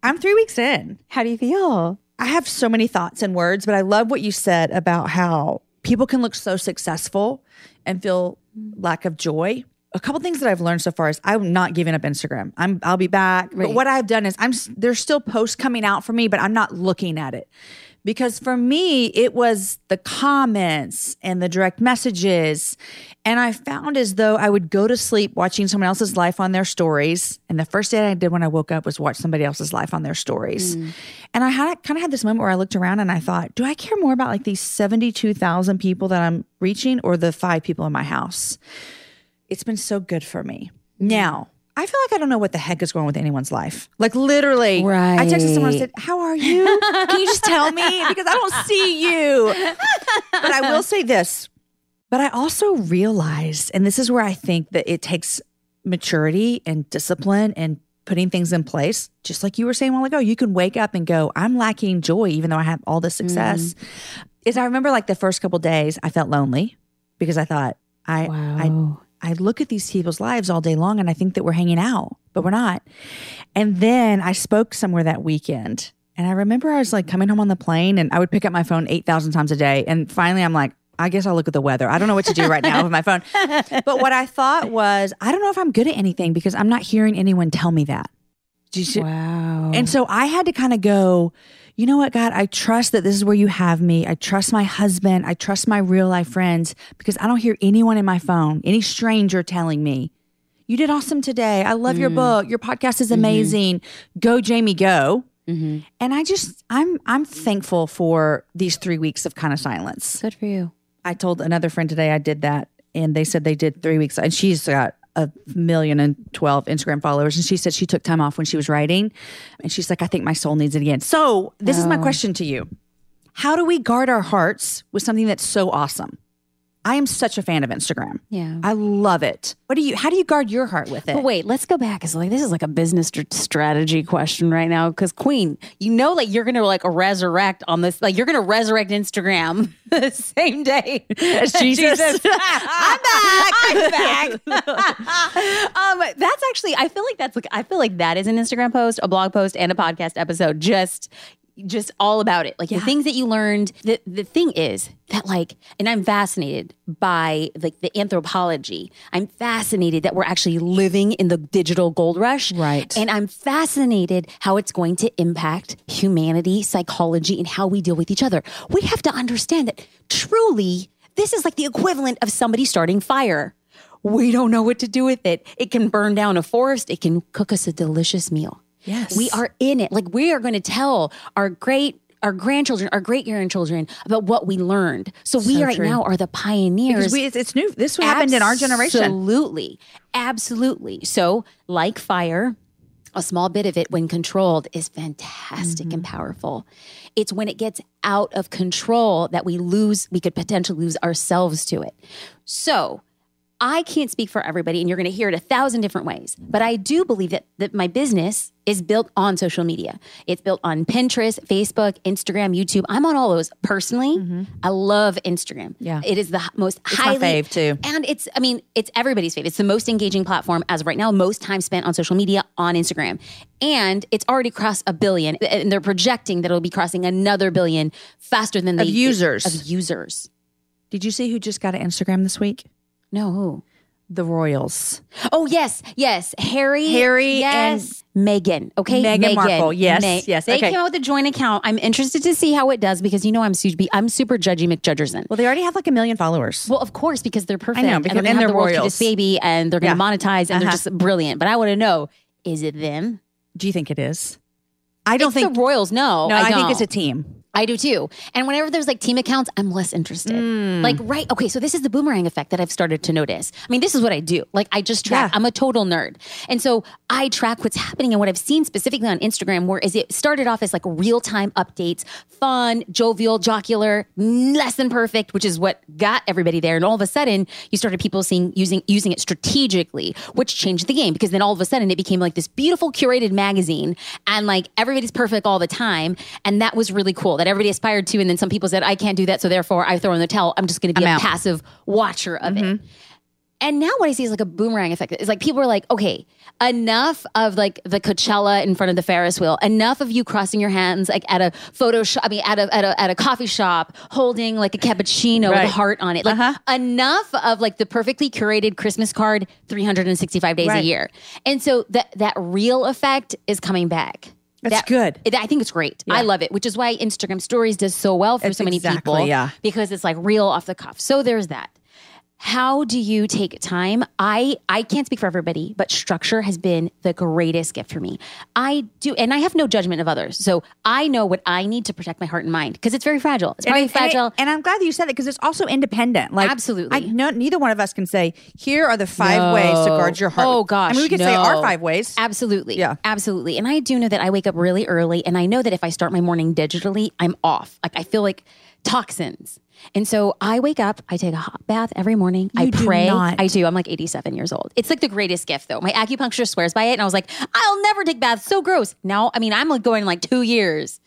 I'm three weeks in.
How do you feel?
I have so many thoughts and words, but I love what you said about how people can look so successful and feel lack of joy. A couple things that I've learned so far is I'm not giving up Instagram. I'm I'll be back. But what I've done is I'm there's still posts coming out for me, but I'm not looking at it. Because for me, it was the comments and the direct messages. And I found as though I would go to sleep watching someone else's life on their stories. And the first thing I did when I woke up was watch somebody else's life on their stories. Hmm. And I had kind of had this moment where I looked around and I thought, do I care more about like these 72,000 people that I'm reaching or the five people in my house? It's been so good for me. Hmm. Now, I feel like I don't know what the heck is going on with anyone's life. Like literally, right. I texted someone and said, How are you? Can you just tell me? Because I don't see you. But I will say this. But I also realized, and this is where I think that it takes maturity and discipline and putting things in place. Just like you were saying a while ago, you can wake up and go, I'm lacking joy, even though I have all this mm. success. Is I remember like the first couple days, I felt lonely because I thought, I,
Wow.
I look at these people's lives all day long and I think that we're hanging out, but we're not. And then I spoke somewhere that weekend and I remember I was like coming home on the plane and I would pick up my phone 8,000 times a day. And finally I'm like, I guess I'll look at the weather. I don't know what to do right now with my phone. But what I thought was, I don't know if I'm good at anything because I'm not hearing anyone tell me that. Do you see-
Wow.
And so I had to kind of go, you know what, God, I trust that this is where you have me. I trust my husband. I trust my real life friends because I don't hear anyone in my phone, any stranger telling me, you did awesome today. I love your mm. book. Your podcast is mm-hmm. amazing. Go, Jamie, go. Mm-hmm. And I just, I'm, I'm thankful for these three weeks of kind of silence.
Good for you.
I told another friend today I did that, and they said they did three weeks, and she's got a million and twelve Instagram followers, and she said she took time off when she was writing, and she's like, I think my soul needs it again. So this is my oh. question to you: How do we guard our hearts with something that's so awesome? I am such a fan of Instagram.
Yeah.
I love it. What do you? How do you guard your heart with it?
But wait, let's go back. It's like this is like a business strategy question right now. Because Queen, you know, like you're gonna like resurrect on this, like you're gonna resurrect Instagram the same day as
Jesus.
I'm back. I'm back. um, that's actually. I feel like that's like. I feel like that is an Instagram post, a blog post, and a podcast episode. Just. Just all about it, like the things that you learned. The the thing is that like, and I'm fascinated by like the anthropology. I'm fascinated that we're actually living in the digital gold rush,
Right.
And I'm fascinated how it's going to impact humanity, psychology, and how we deal with each other. We have to understand that truly, this is like the equivalent of somebody starting fire. We don't know what to do with it. It can burn down a forest, it can cook us a delicious meal.
Yes.
We are in it. Like we are going to tell our great our grandchildren, our great grandchildren about what we learned. So we right
true.
now are the pioneers.
because we, it's, it's new. This happened in our generation.
Absolutely. Absolutely. So, like fire, a small bit of it, when controlled, is fantastic
Mm-hmm.
and powerful. It's when it gets out of control that we lose, we could potentially lose ourselves to it. So, I can't speak for everybody, and you're going to hear it a thousand different ways. But I do believe that, that my business is built on social media. It's built on Pinterest, Facebook, Instagram, YouTube. I'm on all those personally. I love Instagram.
Mm-hmm. Yeah.
it is the most
my
highly
fave, too.
and it's, I mean, it's everybody's favorite. It's the most engaging platform as of right now, most time spent on social media on Instagram. And it's already crossed a billion. And they're projecting that it'll be crossing another billion faster than the
users.
Of users.
Did you see who just got an Instagram this week?
No, who?
The Royals.
Oh, yes, yes. Harry.
Harry
yes. Meghan. Okay.
Meghan Markle. Yes, yes,
They
okay.
came out with a joint account. I'm interested to see how it does because you know I'm super, I'm super judgy McJudgerson.
Well, they already have like a million followers.
Well, of course, because they're perfect.
I know,
and
because-
they're
and they're
the
royals.
baby, and they're going to
Yeah.
monetize, and they're
Uh-huh.
just brilliant. But I want to know: is it them?
Do you think it is? I don't
It's
think.
the Royals. No,
no,
I,
I, think it's a team.
I do too. And whenever there's like team accounts, I'm less interested.
Hmm.
Like, right. Okay. So this is the boomerang effect that I've started to notice. I mean, this is what I do. Like, I just track,
Yeah.
I'm a total nerd. And so I track what's happening and what I've seen specifically on Instagram, where is it started off as like real time updates, fun, jovial, jocular, less than perfect, which is what got everybody there. And all of a sudden, you started people seeing using using it strategically, which changed the game because then all of a sudden it became like this beautiful curated magazine and like everybody's perfect all the time. And that was really cool that everybody aspired to. And then some people said, I can't do that. So therefore I throw in the towel. I'm just going to be
I'm
a
out.
passive watcher of it. And now what I see is like a boomerang effect. It's like people are like, okay, enough of like the Coachella in front of the Ferris wheel. Enough of you crossing your hands like at a photo shop. I mean, at a at a at a coffee shop, holding like a cappuccino with a heart on it. Like
Uh-huh.
enough of like the perfectly curated Christmas card, 365 days a year. And so that that real effect is coming back.
That's
That-
good.
it- I think it's great. I love it, which is why Instagram Stories does so well for
It's
so many
exactly,
people.
yeah.
because it's like real off the cuff. So there's that. How do you take time? I I can't speak for everybody, but structure has been the greatest gift for me. I do, and I have no judgment of others. So I know what I need to protect my heart and mind because it's very fragile. It's very
and, and I-
fragile.
and I'm glad that you said that because it's also independent. Like
Absolutely.
I, no, neither one of us can say here are the five ways to guard your heart.
Oh gosh.
I mean, we could say our five ways.
Absolutely.
Yeah.
Absolutely. And I do know that I wake up really early and I know that if I start my morning digitally, I'm off. Like I feel like toxins. And so I wake up, I take a hot bath every morning. I
You do
pray.
not.
I do. I'm like 87 years old. It's like the greatest gift though. My acupuncturist swears by it. And I was like, I'll never take baths. So gross. Now, I mean, I'm like going like two years.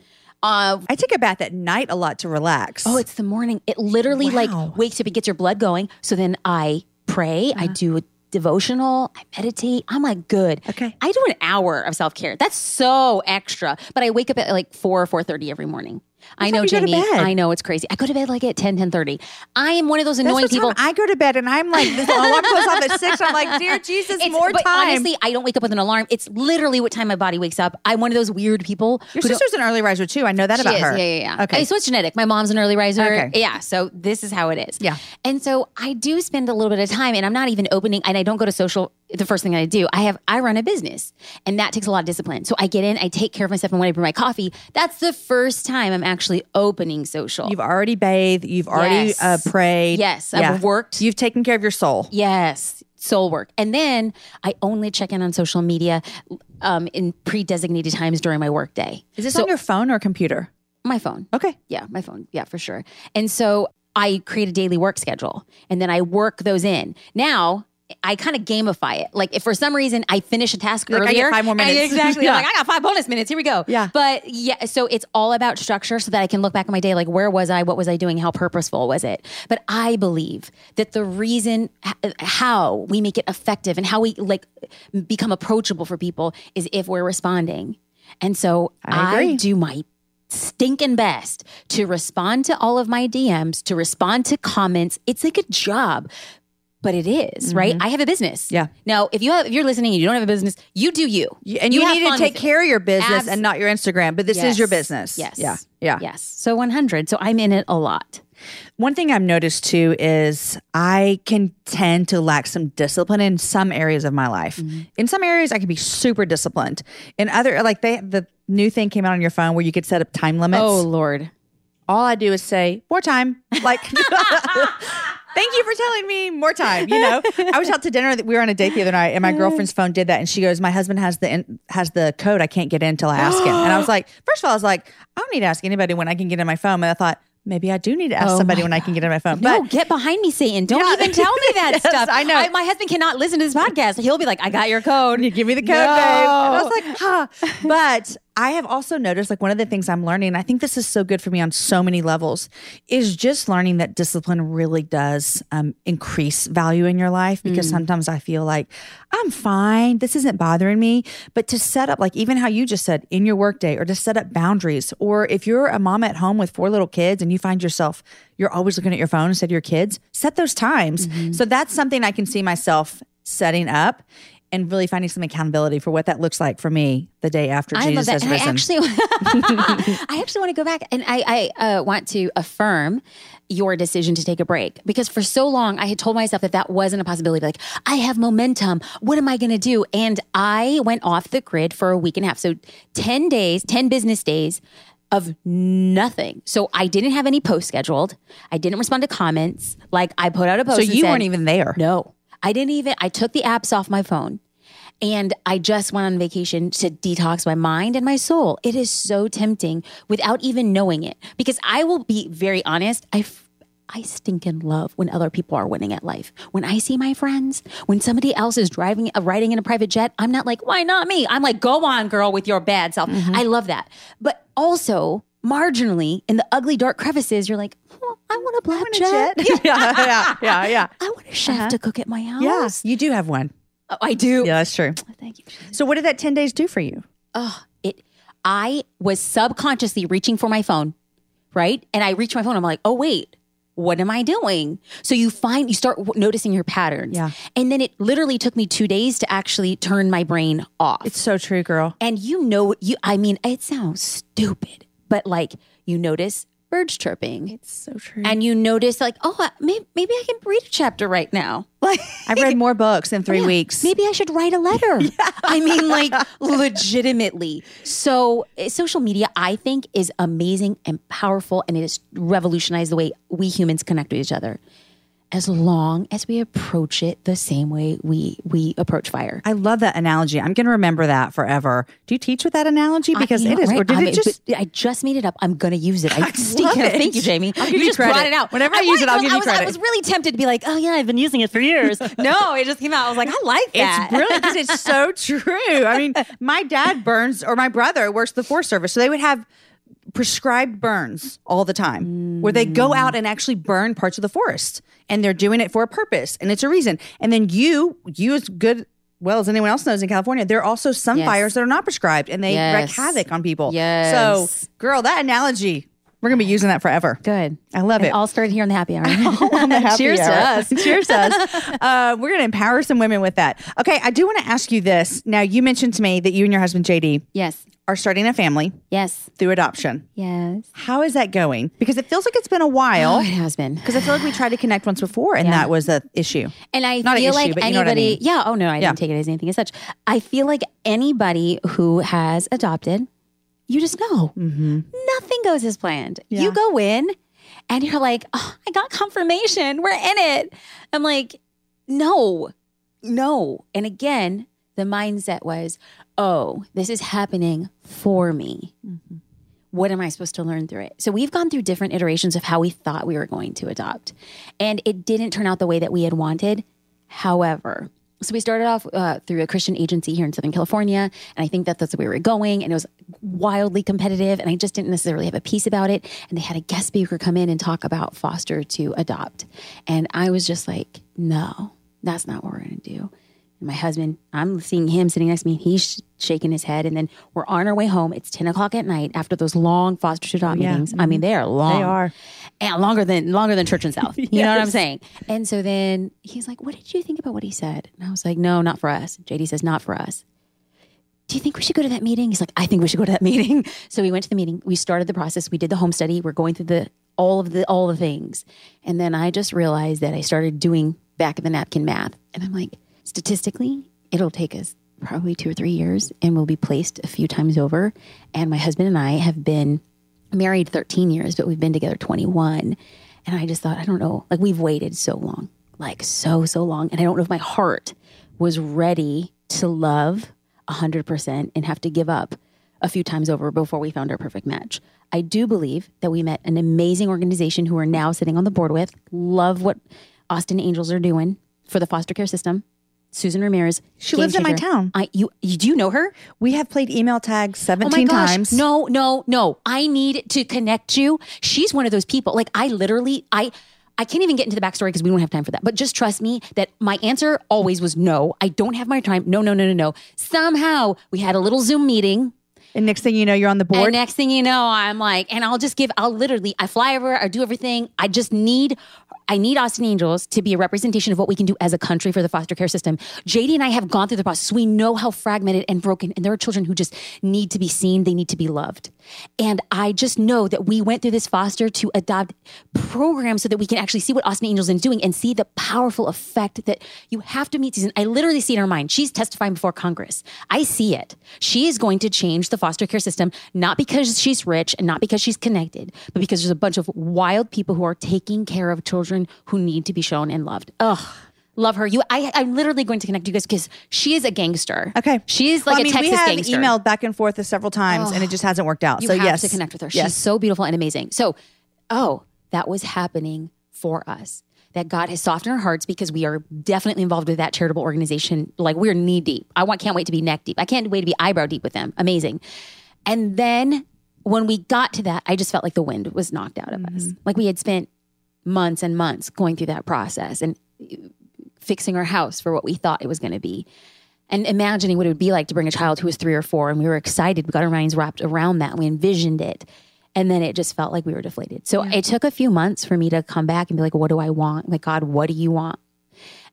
Uh,
I take a bath at night a lot to relax.
Oh, it's the morning. It literally
Wow.
like wakes up, and gets your blood going. So then I pray, I do a devotional, I meditate. I'm like, good.
Okay.
I do an hour of self care. That's so extra. But I wake up at like four or four thirty every morning. I know,
time you go to
Jamie. I know it's crazy. I go to bed like at 10, 10 30. I am one of those annoying people.
I go to bed and I'm like, this alarm goes off at six. I'm like, dear Jesus,
It's-
more
but
time.
honestly, I don't wake up with an alarm. It's literally what time my body wakes up. I'm one of those weird people.
Your sister's an early riser too. I know that about
is.
her.
Yeah, yeah, yeah.
Okay.
So it's genetic. My mom's an early riser.
Okay.
Yeah. So this is how it is.
Yeah.
And so I do spend a little bit of time and I'm not even opening and I don't go to social the first thing I do. I have I run a business and that takes a lot of discipline. So I get in, I take care of myself and when I bring my coffee, that's the first time I'm actually opening social.
You've already bathed. You've already
Yes.
uh, prayed.
Yes, I've worked.
You've taken care of your soul.
Yes, soul work. And then I only check in on social media um, in pre-designated times during my workday.
Is this
So-
on your phone or computer?
my phone?
Okay.
Yeah, my phone. Yeah, for sure. And so I create a daily work schedule and then I work those in. Now, I kind of gamify it. Like if for some reason I finish a task
Like, I
earlier,
get five more minutes.
exactly.
Yeah.
Like I got five bonus minutes. Here we go.
Yeah.
But yeah, so it's all about structure so that I can look back at my day. Like where was I? What was I doing? How purposeful was it? But I believe that the reason how we make it effective and how we like become approachable for people is if we're responding. And so
I.
I do my stinking best to respond to all of my DMs, to respond to comments. It's like a job, but it is, right? I have a business.
Mm-hmm. Yeah.
Now, if you have, if you're listening and you don't have a business, you do you.
You- and you,
have
need to take
with it.
care of your business
Abs-
and not your Instagram. But this is your business.
Yes.
Yeah. Yeah.
Yes. So 100. So I'm in it a lot.
One thing I've noticed too is I can tend to lack some discipline in some areas of my life.
Mm-hmm.
In some areas, I can be super disciplined. In other, like they, the new thing came out on your phone where you could set up time limits.
Oh Lord.
All I do is say more time. Like, thank you for telling me more time. You know, I was out to dinner. We were on a date the other night, and my girlfriend's phone did that, and she goes, "My husband has the in, has the code. I can't get in until I ask him." And I was like, first of all, I was like, I don't need to ask anybody when I can get in my phone. But I thought maybe I do need to ask
Oh
somebody when I can get in my phone.
No,
But
get behind me, Satan. Don't
Yeah.
even tell me that
Yes,
stuff.
I know.
my husband cannot listen to this podcast. He'll be like, I got your code.
you give me the code,
No.
babe. And I was like, huh. But I have also noticed, like, one of the things I'm learning, and I think this is so good for me on so many levels, is just learning that discipline really does um, increase value in your life. Because sometimes I feel like I'm fine, this isn't bothering me. But to set up, like, even how you just said in your workday, or to set up boundaries, or if you're a mom at home with four little kids and you find yourself, you're always looking at your phone instead of your kids, set those times. So that's something I can see myself setting up and really finding some accountability for what that looks like for me the day after
I
Jesus has
And I actually, I actually want to go back and I, I uh, want to affirm your decision to take a break because for so long I had told myself that that wasn't a possibility. Like, I have momentum. What am I going to do? And I went off the grid for a week and a half. So 10 days, 10 business days of nothing. So I didn't have any posts scheduled. I didn't respond to comments. Like I put out a post.
so you
said-
weren't even there.
no, I didn't even. I took the apps off my phone and I just went on vacation to detox my mind and my soul. It is so tempting without even knowing it because I will be very honest. I. f- I stinking love when other people are winning at life. When I see my friends, when somebody else is driving, uh, riding in a private jet, I'm not like, why not me? I'm like, go on, girl, with your bad self. I love that. But also, marginally, in the ugly, dark crevices, you're like, I want a black jet.
yeah, yeah, yeah, yeah.
I want a chef uh-huh. to cook at my house.
Yes, you do have one.
Oh, I do.
Yeah, that's true.
Oh, thank you.
So what did that 10 days do for you?
Oh, it. I was subconsciously reaching for my phone, right? And I reach my phone. I'm like, oh wait, what am I doing? So you find you start w- noticing your patterns.
Yeah.
And then it literally took me two days to actually turn my brain off.
It's so true, girl.
and you know, you. I mean, it sounds stupid, but like you notice birds chirping.
It's so true.
and you notice like, oh, maybe, maybe I can read a chapter right now. Like
I've read more books in three
Yeah,
weeks.
Maybe I should write a letter. I mean, like legitimately. So, uh, social media, I think, is amazing and powerful, and it has revolutionized the way we humans connect with each other. As long as we approach it the same way we we approach fire.
I love that analogy. I'm going to remember that forever. Do you teach with that analogy? Because
I-
it
you
is.
know,
Or did
I
it just.
I just made it up. I'm gonna use it. I,
love it.
Thank you, Jamie. You
you
just
credit.
brought it out.
Whenever I use it, I'll give you
was, I was really tempted to be like, oh yeah, I've been using it for years. no, it just came out. I was like, I like that.
It's brilliant because it's so true. I mean, my dad burns, or my brother works the Forest Service, so they would have prescribed burns all the time, where they go out and actually burn parts of the forest, and they're doing it for a purpose, and it's a reason. And then you, you as good well as anyone else knows in California, there are also some
Yes.
fires that are not prescribed, and they wreak havoc on people.
Yes.
So, girl, that analogy. We're gonna be using that forever.
Good.
I love it.
all started here on the happy hour.
the happy
Cheers to
hour.
us.
Cheers to us. Uh, we're going to empower some women with that. Okay, I do want to ask you this. Now, you mentioned to me that you and your husband, JD,
yes.
Are starting a family
Yes.
through adoption.
Yes.
How is that going? Because it feels like it's been a while.
Oh, it has been.
Because I feel like we tried to connect once before and
Yeah.
that was the issue.
And I
Not an
feel like
know I
anybody,
mean.
yeah, oh no, I
Yeah.
didn't take it as anything as such. I feel like anybody who has adopted, you just know nothing goes as planned.
Mm-hmm. Yeah.
You go in and you're like, oh, I got confirmation. We're in it. I'm like, no, no. And again, the mindset was, oh, this is happening for me.
Mm-hmm.
What am I supposed to learn through it? So we've gone through different iterations of how we thought we were going to adopt. And it didn't turn out the way that we had wanted. However, so we started off uh, through a Christian agency here in Southern California, and I think that that's where we were going, and it was wildly competitive, and I just didn't necessarily have a peace about it. And they had a guest speaker come in and talk about foster to adopt, and I was just like, no, that's not what we're going to do. And my husband, I'm seeing him sitting next to me. He's shaking his head. And then we're on our way home. It's 10 o'clock at night after those long foster to adopt
yeah.
meetings. I mm-hmm. mean, they are long.
They are.
And longer than longer than Church and South. You know what I'm saying? And so then he's like, What did you think about what he said? And I was like, No, not for us. JD says, Not for us. Do you think we should go to that meeting? He's like, I think we should go to that meeting. So we went to the meeting. We started the process. We did the home study. We're going through the all of the all the things. And then I just realized that I started doing back of the napkin math. And I'm like, statistically, it'll take us probably two or three years and we'll be placed a few times over. And my husband and I have been married 13 years, but we've been together 21. And I just thought, I don't know, like we've waited so long, like so, so long. And I don't know if my heart was ready to love 100% and have to give up a few times over before we found our perfect match. I do believe that we met an amazing organization who are now sitting on the board with. Love what Austin Angels are doing for the foster care system. Susan Ramirez.
She lives in my town.
I you, you do you know her?
We have played email tags
Oh
17
gosh.
times.
No, no, no. I need to connect you. She's one of those people. Like I literally, I I can't even get into the backstory because we don't have time for that. But just trust me that my answer always was no. I don't have my time. No, no, no, no, no. Somehow we had a little Zoom meeting.
And next thing you know, you're on the board.
And next thing you know, I'm like, and I'll just give, I'll literally, I fly over, I do everything. I just need, I need Austin Angels to be a representation of what we can do as a country for the foster care system. JD and I have gone through the process. We know how fragmented and broken, and there are children who just need to be seen. They need to be loved. And I just know that we went through this foster to adopt programs so that we can actually see what Austin Angels is doing and see the powerful effect that you have to meet Susan. I literally see in her mind. She's testifying before Congress. I see it. She is going to change the foster care system, not because she's rich and not because she's connected, but because there's a bunch of wild people who are taking care of children who need to be shown and loved. Ugh. Love her. You, I, I'm literally going to connect you guys because she is a gangster.
Okay.
she's
Well,
like
I mean,
a Texas
we have
gangster.
emailed back and forth several times and it just hasn't worked out.
You
so
have
yes.
to connect with her.
Yes.
She's so beautiful and amazing. So, oh, that was happening for us. That God has softened our hearts because we are definitely involved with that charitable organization. Like we're knee deep. I want, can't wait to be neck deep. I can't wait to be eyebrow deep with them. Amazing. And then when we got to that, I just felt like the wind was knocked out of us. Mm-hmm. Like we had spent months and months going through that process and uh, fixing our house for what we thought it was going to be and imagining what it would be like to bring a child who was three or four and we were excited we got our minds wrapped around that we envisioned it and then it just felt like we were deflated. So it took a few months for me to come back and be like what do i want? Like god what do you want?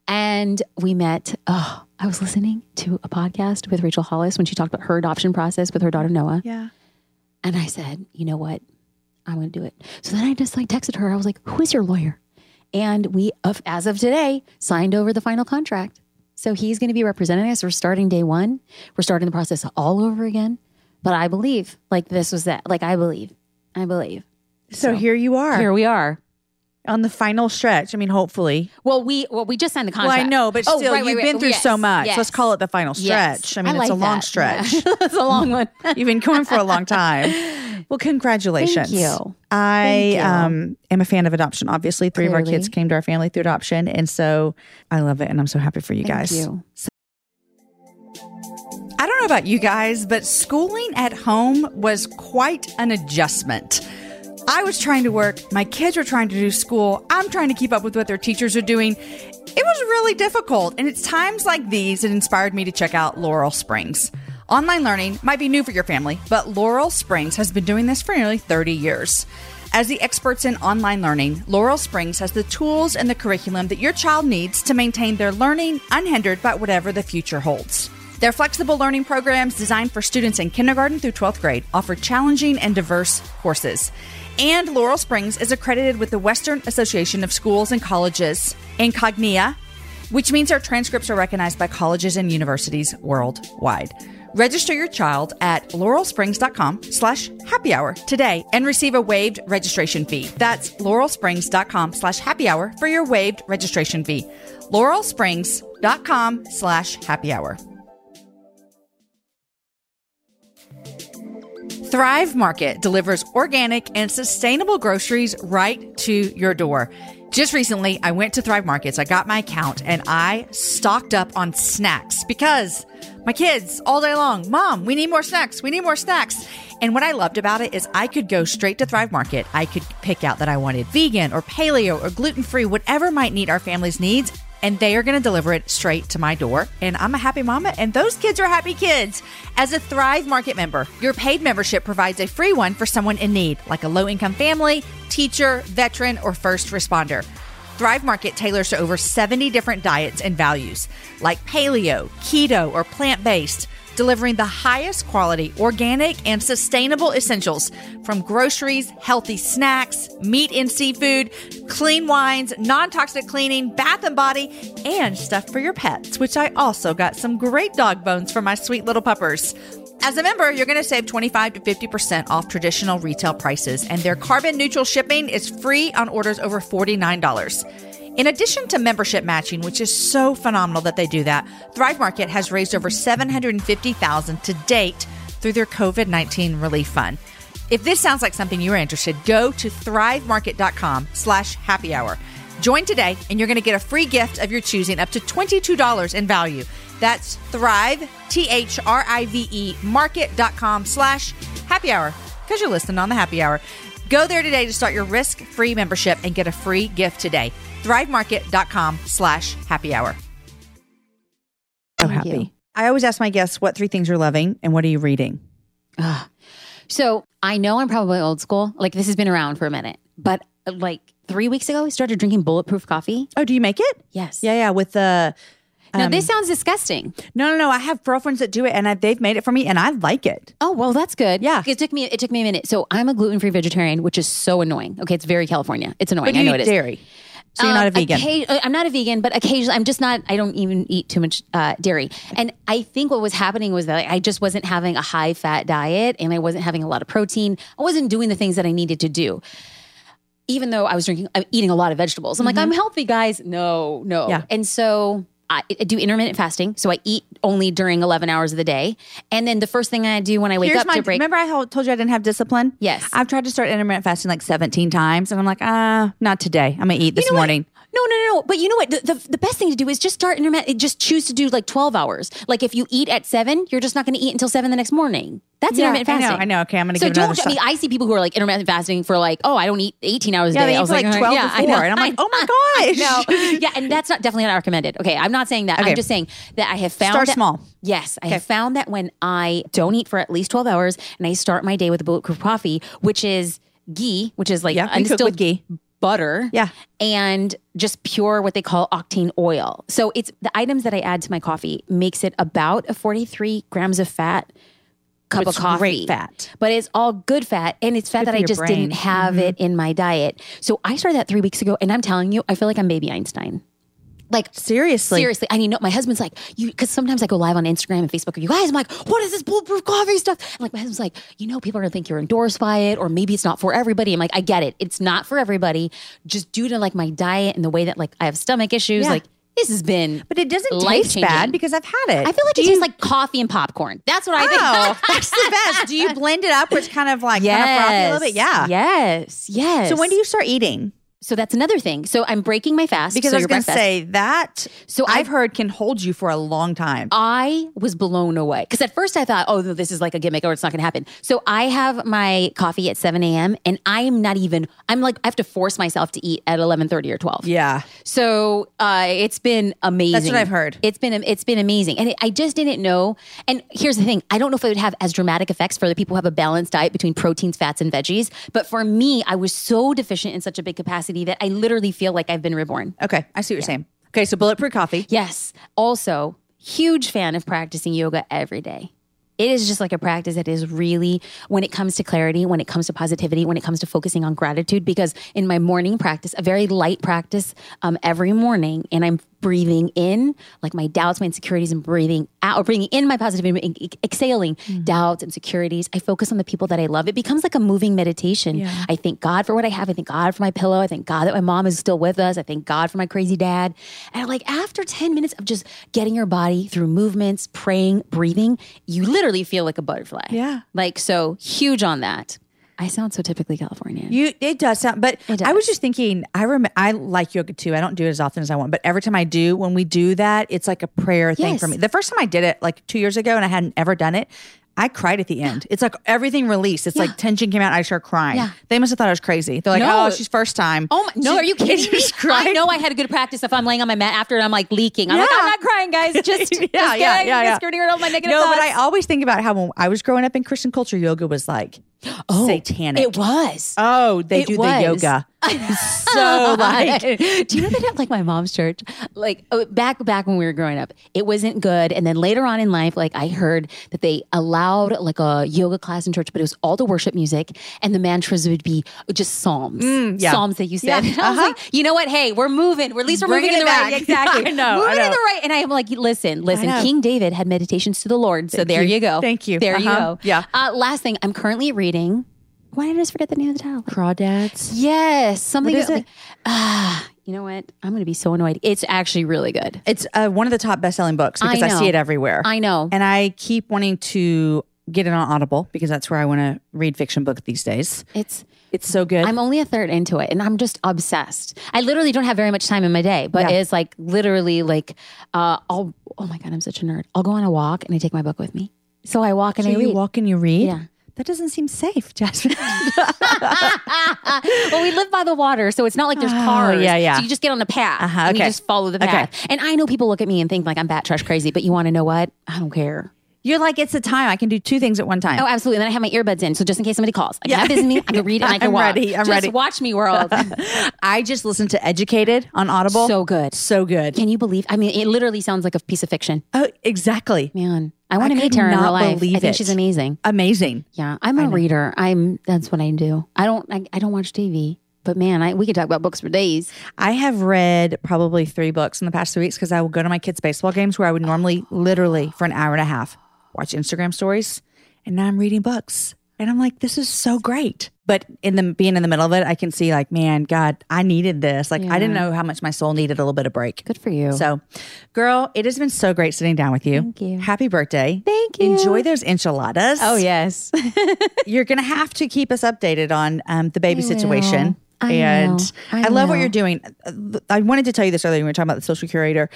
And we met oh i was listening to a podcast with rachel hollis when she talked about her adoption process with her daughter noah.
Yeah.
and I said, you know what? I'm going to do it. So then I just like texted her. I was like, who is your lawyer? And we, as of today, signed over the final contract. So he's going to be representing us. We're starting day one. We're starting the process all over again. But I believe, like this was that. Like I believe, I believe.
So, here you are
Here we are.
On the final stretch. I mean, hopefully.
Well, we well we just signed the
Well,
contract.
I know, but
Oh,
still,
right,
you've
right.
been through
yes,
so much.
yes.
Let's call it the final
Yes.
stretch. I mean,
I
it's a
like
long stretch.
Yeah. it's a long one.
You've been going for a long time. Well, congratulations.
Thank you.
I
Thank you.
um, am a fan of adoption. Obviously, three of our kids came to our family through adoption. And so I love it. And I'm so happy for you
Thank
guys.
you.
I don't know about you guys, but schooling at home was quite an adjustment. I was trying to work, my kids were trying to do school, I'm trying to keep up with what their teachers are doing. It was really difficult, and it's times like these that inspired me to check out Laurel Springs. Online learning might be new for your family, but Laurel Springs has been doing this for nearly 30 years.
As the experts in online learning, Laurel Springs has the tools and the curriculum that your child needs to maintain their learning unhindered by whatever the future holds. Their flexible learning programs designed for students in kindergarten through 12th grade offer challenging and diverse courses. And Laurel Springs is accredited with the Western Association of Schools and Colleges, and Cognia, which means our transcripts are recognized by colleges and universities worldwide. Register your child at laurelsprings.com slash happy hour today and receive a waived registration fee. That's laurelsprings.com slash happy hour for your waived registration fee. laurelsprings.com slash happy hour. Thrive Market delivers organic and sustainable groceries right to your door. Just recently, I went to Thrive Markets, I got my account, and I stocked up on snacks because my kids all day long, Mom, we need more snacks, we need more snacks. And what I loved about it is I could go straight to Thrive Market. I could pick out that I wanted vegan or paleo or gluten free, whatever might meet our family's needs and they are going to deliver it straight to my door. And I'm a happy mama, and those kids are happy kids. As a Thrive Market member, your paid membership provides a free one for someone in need, like a low income family, teacher, veteran, or first responder. Thrive Market tailors to over 70 different diets and values, like paleo, keto, or plant based delivering the highest quality organic and sustainable essentials from groceries, healthy snacks, meat and seafood, clean wines, non toxic cleaning, bath and body, and stuff for your pets, which I also got some great dog bones for my sweet little puppers. As a member, you're going to save 25 to 50% off traditional retail prices, and their carbon neutral shipping is free on orders over $49. In addition to membership matching, which is so phenomenal that they do that, Thrive Market has raised over 750,000 to date through their COVID-19 relief fund. If this sounds like something you're interested, go to thrivemarket.com slash happy hour. Join today and you're going to get a free gift of your choosing up to $22 in value. That's thrive, T-H-R-I-V-E, market.com slash happy hour because you're listening on the happy hour. Go there today to start your risk-free membership and get a free gift today. ThriveMarket.com slash happy hour. So
Thank
happy.
you.
I always ask my guests what three things you're loving and what are you reading?
So I know I'm probably old school. Like this has been around for a minute, but uh, like three weeks ago, I started drinking bulletproof coffee.
Oh, do you make it?
Yes.
Yeah, yeah. With the
Now
um,
this sounds disgusting.
no, no, no. I have girlfriends that do it, and I, they've made it for me, and I like it.
Oh well, that's good.
Yeah.
it took me it took me a minute. So I'm a gluten free vegetarian, which is so annoying. Okay, it's very California. It's annoying.
But
I know
eat
it is.
dairy, so you're not a
Um,
vegan.
occa- uh, I'm not a vegan, but occasionally I'm just not. I don't even eat too much uh, dairy. And I think what was happening was that I just wasn't having a high fat diet, and I wasn't having a lot of protein. I wasn't doing the things that I needed to do. Even though I was drinking, I'm eating a lot of vegetables. I'm like, I'm healthy, guys. No, no.
Mm-hmm. Yeah.
And so I, do intermittent fasting. So I eat only during 11 hours of the day, and then the first thing I do when I wake
Here's
up
my.
to break.
Remember, I told you I didn't have discipline.
Yes.
I've tried to start intermittent fasting like 17 times, and I'm like, ah, not today. I'm gonna eat this
You know
morning.
No, no, no, no. But you know what? The, the, the best thing to do is just start intermittent. Just choose to do like 12 hours. Like if you eat at seven, you're just not going to eat until seven the next morning. That's
Yeah,
intermittent fasting.
I know. I know. Okay, I'm gonna
so
give
don't. I mean. I see people who are like intermittent fasting for like, oh, I don't eat 18 hours a
Yeah,
day.
they
I was
like mm, 12
yeah,
to 4, and I'm like, oh my gosh.
Know. yeah, and that's not definitely not recommended. Okay, I'm not saying that.
Okay.
I'm just saying that I have found
Start
that-
small.
Yes, I have found that when I don't eat for at least 12 hours and I start my day with a bulletproof coffee, which is ghee, which is like
Yeah, we cook
undistilled
with ghee.
Butter.
Yeah.
And just pure what they call octane oil. So it's the items that I add to my coffee makes it about a 43 grams of fat cup
It's
of coffee.
great fat.
But it's all good fat and it's fat
Good
that I just
brain. Mm-hmm.
didn't have it in my diet. So I started that 3 weeks ago and I'm telling you I feel like I'm baby Einstein. Like
Seriously.
Seriously, I mean, no, my husband's like, you, because sometimes I go live on Instagram and Facebook. And you guys, I'm like, what is this bulletproof coffee stuff? And like, my husband's like, you know, people are gonna think you're endorsed by it, or maybe it's not for everybody. I'm like, I get it, it's not for everybody. Just due to like my diet and the way that like I have stomach issues,
Yeah.
like this has been,
But it doesn't taste bad because I've had it.
I feel like
Do
it
you-
tastes like coffee and popcorn. That's what I think.
Oh, that's the best. Do you blend it up, which kind of like kind of frothy a little bit? Yeah.
Yes. Yes.
So when do you start eating?
So that's another thing. So I'm breaking my fast.
Because
so
I was going to say that.
So
I've
I've-
heard can hold you for a long time.
I was blown away because at first I thought, oh, this is like a gimmick or it's not going to happen. So I have my coffee at 7 a.m. and I am not even, I'm like, I have to force myself to eat at 11.30 or 12.
yeah.
So uh, it's been amazing.
That's what I've heard.
It's been it's been amazing, and it, I just didn't know. And here's the thing: I don't know if it would have as dramatic effects for the people who have a balanced diet between proteins, fats, and veggies. But for me, I was so deficient in such a big capacity that I literally feel like I've been reborn.
Okay. I see what you're saying. Okay. So bulletproof coffee.
Yes. Also, huge fan of practicing yoga every day. It is just like a practice that is really, when it comes to clarity, when it comes to positivity, when it comes to focusing on gratitude, because in my morning practice, a very light practice um, every morning, and I'm breathing in like my doubts, my insecurities, and breathing out, or bringing in my positivity, exhaling doubts, and insecurities. I focus on the people that I love. It becomes like a moving meditation. I thank God for what I have. I thank God for my pillow. I thank God that my mom is still with us. I thank God for my crazy dad. And like after 10 minutes of just getting your body through movements, praying, breathing, you literally feel like a butterfly.
Yeah.
Like so huge on that. I sound so typically Californian.
You it does sound, but
It
I was just thinking. I rem- I like yoga too. I don't do it as often as I want, but every time I do, when we do that, it's like a prayer thing for me. The first time I did it, like two years ago, and I hadn't ever done it. I cried at the end. It's like everything released. It's like tension came out. And I started crying.
Yeah.
They must have thought I was crazy. They're like,
No.
"Oh, she's first time."
Oh my, no,
She-
are you kidding me? I know I had a good practice if I'm laying on my mat after and I'm like leaking. I'm like, I'm not crying, guys. Just, just
yeah, yeah, yeah, yeah.
Just getting rid of my negative
No,
thoughts.
but I always think about how when I was growing up in Christian culture, yoga was like oh, satanic.
it was.
Oh, they
It
do
was.
the yoga. so like
do you know that at like my mom's church like oh, back back when we were growing up it wasn't good and then later on in life like i heard that they allowed like a yoga class in church but it was all the worship music and the mantras would be just psalms
Mm, yeah.
psalms that you said
Yeah,
And I was
uh-huh.
like you know what hey we're moving we're at least we're
Bringing
moving in the right
back.
exactly
I know, I
moving in the right and i'm like listen listen king david had meditations to the lord so there
you.
you. go
Thank you.
there you
Uh-huh.
go
Yeah.
uh, last thing i'm currently reading why did I just forget the name of the title?
crawdads.
Yes, something
What is
like-
it?
Ah, you know what? I'm going to be so annoyed. It's actually really good.
It's uh, one of the top best-selling books because I,
know.
see it everywhere.
I know.
and I keep wanting to get it on Audible because that's where I want to read fiction books these days.
It's
It's so good.
I'm only a third into it and I'm just obsessed. I literally don't have very much time in my day, but
Yeah.
it's like literally like uh I'll oh my god, I'm such a nerd. I'll go on a walk and I take my book with me. So I walk and
so
I
you
read.
walk and you read.
Yeah.
That doesn't seem safe, Jasmine.
well, we live by the water, so it's not like there's
Oh,
cars.
yeah, yeah.
So you just get on a path
Uh-huh,
and you just follow the
Okay.
path. And I know people look at me and think like I'm bat trash crazy, but you want to know what? I don't care.
You're like, it's a time. I can do two things at one time.
Oh, absolutely. And then I have my earbuds in, so just in case somebody calls, I can have business me, I can read, and I can
I'm
walk.
ready, I'm
just
ready.
Watch me, world.
I just listened to Educated on Audible.
so good.
so good.
Can you believe? I mean, it literally sounds like a piece of fiction.
Oh, exactly.
Man, I want to meet her in real
not
life.
believe
I think
it.
she's amazing.
Amazing.
Yeah, I'm a reader. I'm. That's what I do. I don't. I, I don't watch TV. But man, I, we could talk about books for days.
I have read probably three books in the past three weeks because I will go to my kids' baseball games where I would normally, literally, for an hour and a half, watch Instagram stories, and now I'm reading books, and I'm like, this is so great. But in the being in the middle of it, I can see like, man, God, I needed this. Like, I didn't know how much my soul needed a little bit of break.
Good for you.
So, girl, it has been so great sitting down with you.
Thank you.
Happy birthday.
Thank you.
Enjoy those enchiladas.
oh yes.
You're going to have to keep us updated on um, the baby
I will.
situation.
I
and
will. I
I, love what you're doing. I wanted to tell you this earlier when we were talking about the social curator.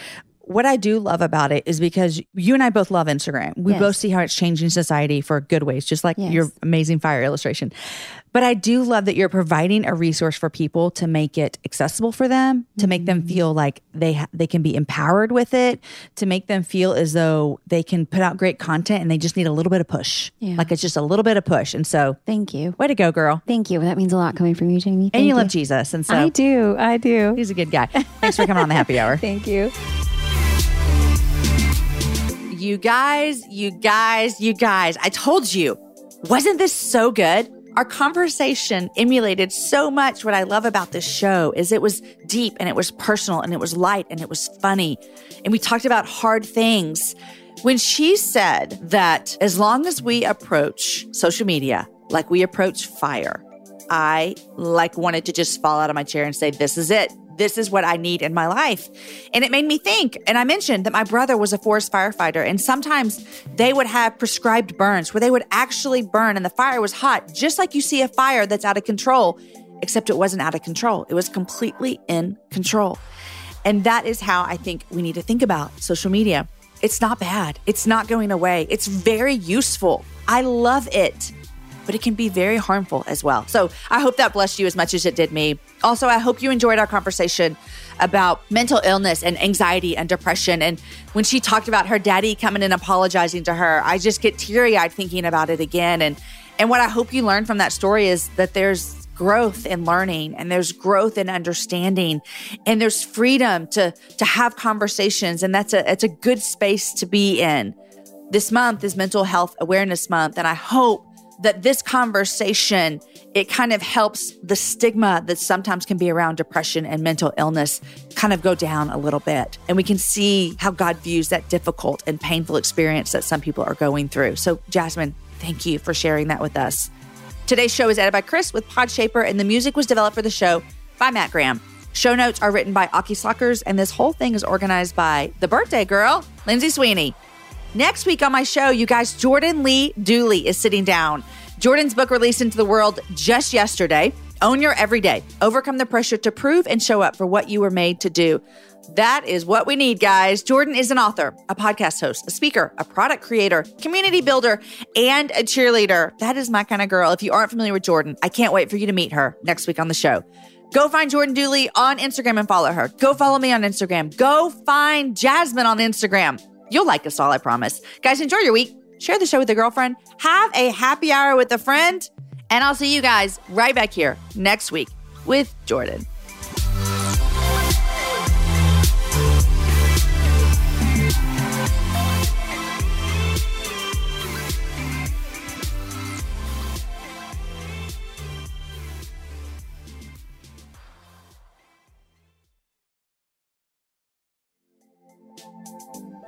What I do love about it is because you and I both love Instagram. We
Yes.
both see how it's changing society for good ways, just like
Yes.
your amazing fire illustration. But I do love that you're providing a resource for people to make it accessible for them, to make them
Mm-hmm.
feel like they ha- they can be empowered with it, to make them feel as though they can put out great content and they just need a little bit of push.
Yeah.
Like it's just a little bit of push. And so,
Thank you.
way to go, girl.
Thank you. That means a lot coming from you, Jamie.
And
Thank
you love Jesus. And so
I do. I do.
he's a good guy. Thanks for coming on the happy hour.
Thank you.
You guys, you guys, you guys, I told you, wasn't this so good? Our conversation emulated so much what I love about this show is it was deep and it was personal and it was light and it was funny. And we talked about hard things. When she said that as long as we approach social media like we approach fire, I like wanted to just fall out of my chair and say, this is it. This is what I need in my life. And it made me think. And I mentioned that my brother was a forest firefighter, and sometimes they would have prescribed burns where they would actually burn and the fire was hot, just like you see a fire that's out of control. except it wasn't out of control. It was completely in control. And that is how I think we need to think about social media. It's not bad, it's not going away, it's very useful. I love it, but it can be very harmful as well. So I hope that blessed you as much as it did me. Also, I hope you enjoyed our conversation about mental illness and anxiety and depression. And when she talked about her daddy coming and apologizing to her, I just get teary eyed thinking about it again. And and what I hope you learned from that story is that there's growth in learning and there's growth in understanding and there's freedom to to have conversations and that's a it's a good space to be in. This month is mental health awareness month and I hope that this conversation it kind of helps the stigma that sometimes can be around depression and mental illness kind of go down a little bit and we can see how God views that difficult and painful experience that some people are going through. So Jasmine, thank you for sharing that with us. Today's show is edited by Chris with Podshaper, and the music was developed for the show by Matt Graham. Show notes are written by Aki Slockers, and this whole thing is organized by the birthday girl, Lindsay Sweeney. Next week on my show, you guys, Jordan Lee Dooley is sitting down. Jordan's book released into the world just yesterday. Own your everyday. Overcome the pressure to prove and show up for what you were made to do. That is what we need, guys. Jordan is an author, a podcast host, a speaker, a product creator, community builder, and a cheerleader. That is my kind of girl. If you aren't familiar with Jordan, I can't wait for you to meet her next week on the show. Go find Jordan Dooley on Instagram and follow her. Go follow me on Instagram. Go find Jasmine on Instagram. You'll like us all, I promise. Guys, enjoy your week. Share the show with a girlfriend. Have a happy hour with a friend. And I'll see you guys right back here next week with Jordan.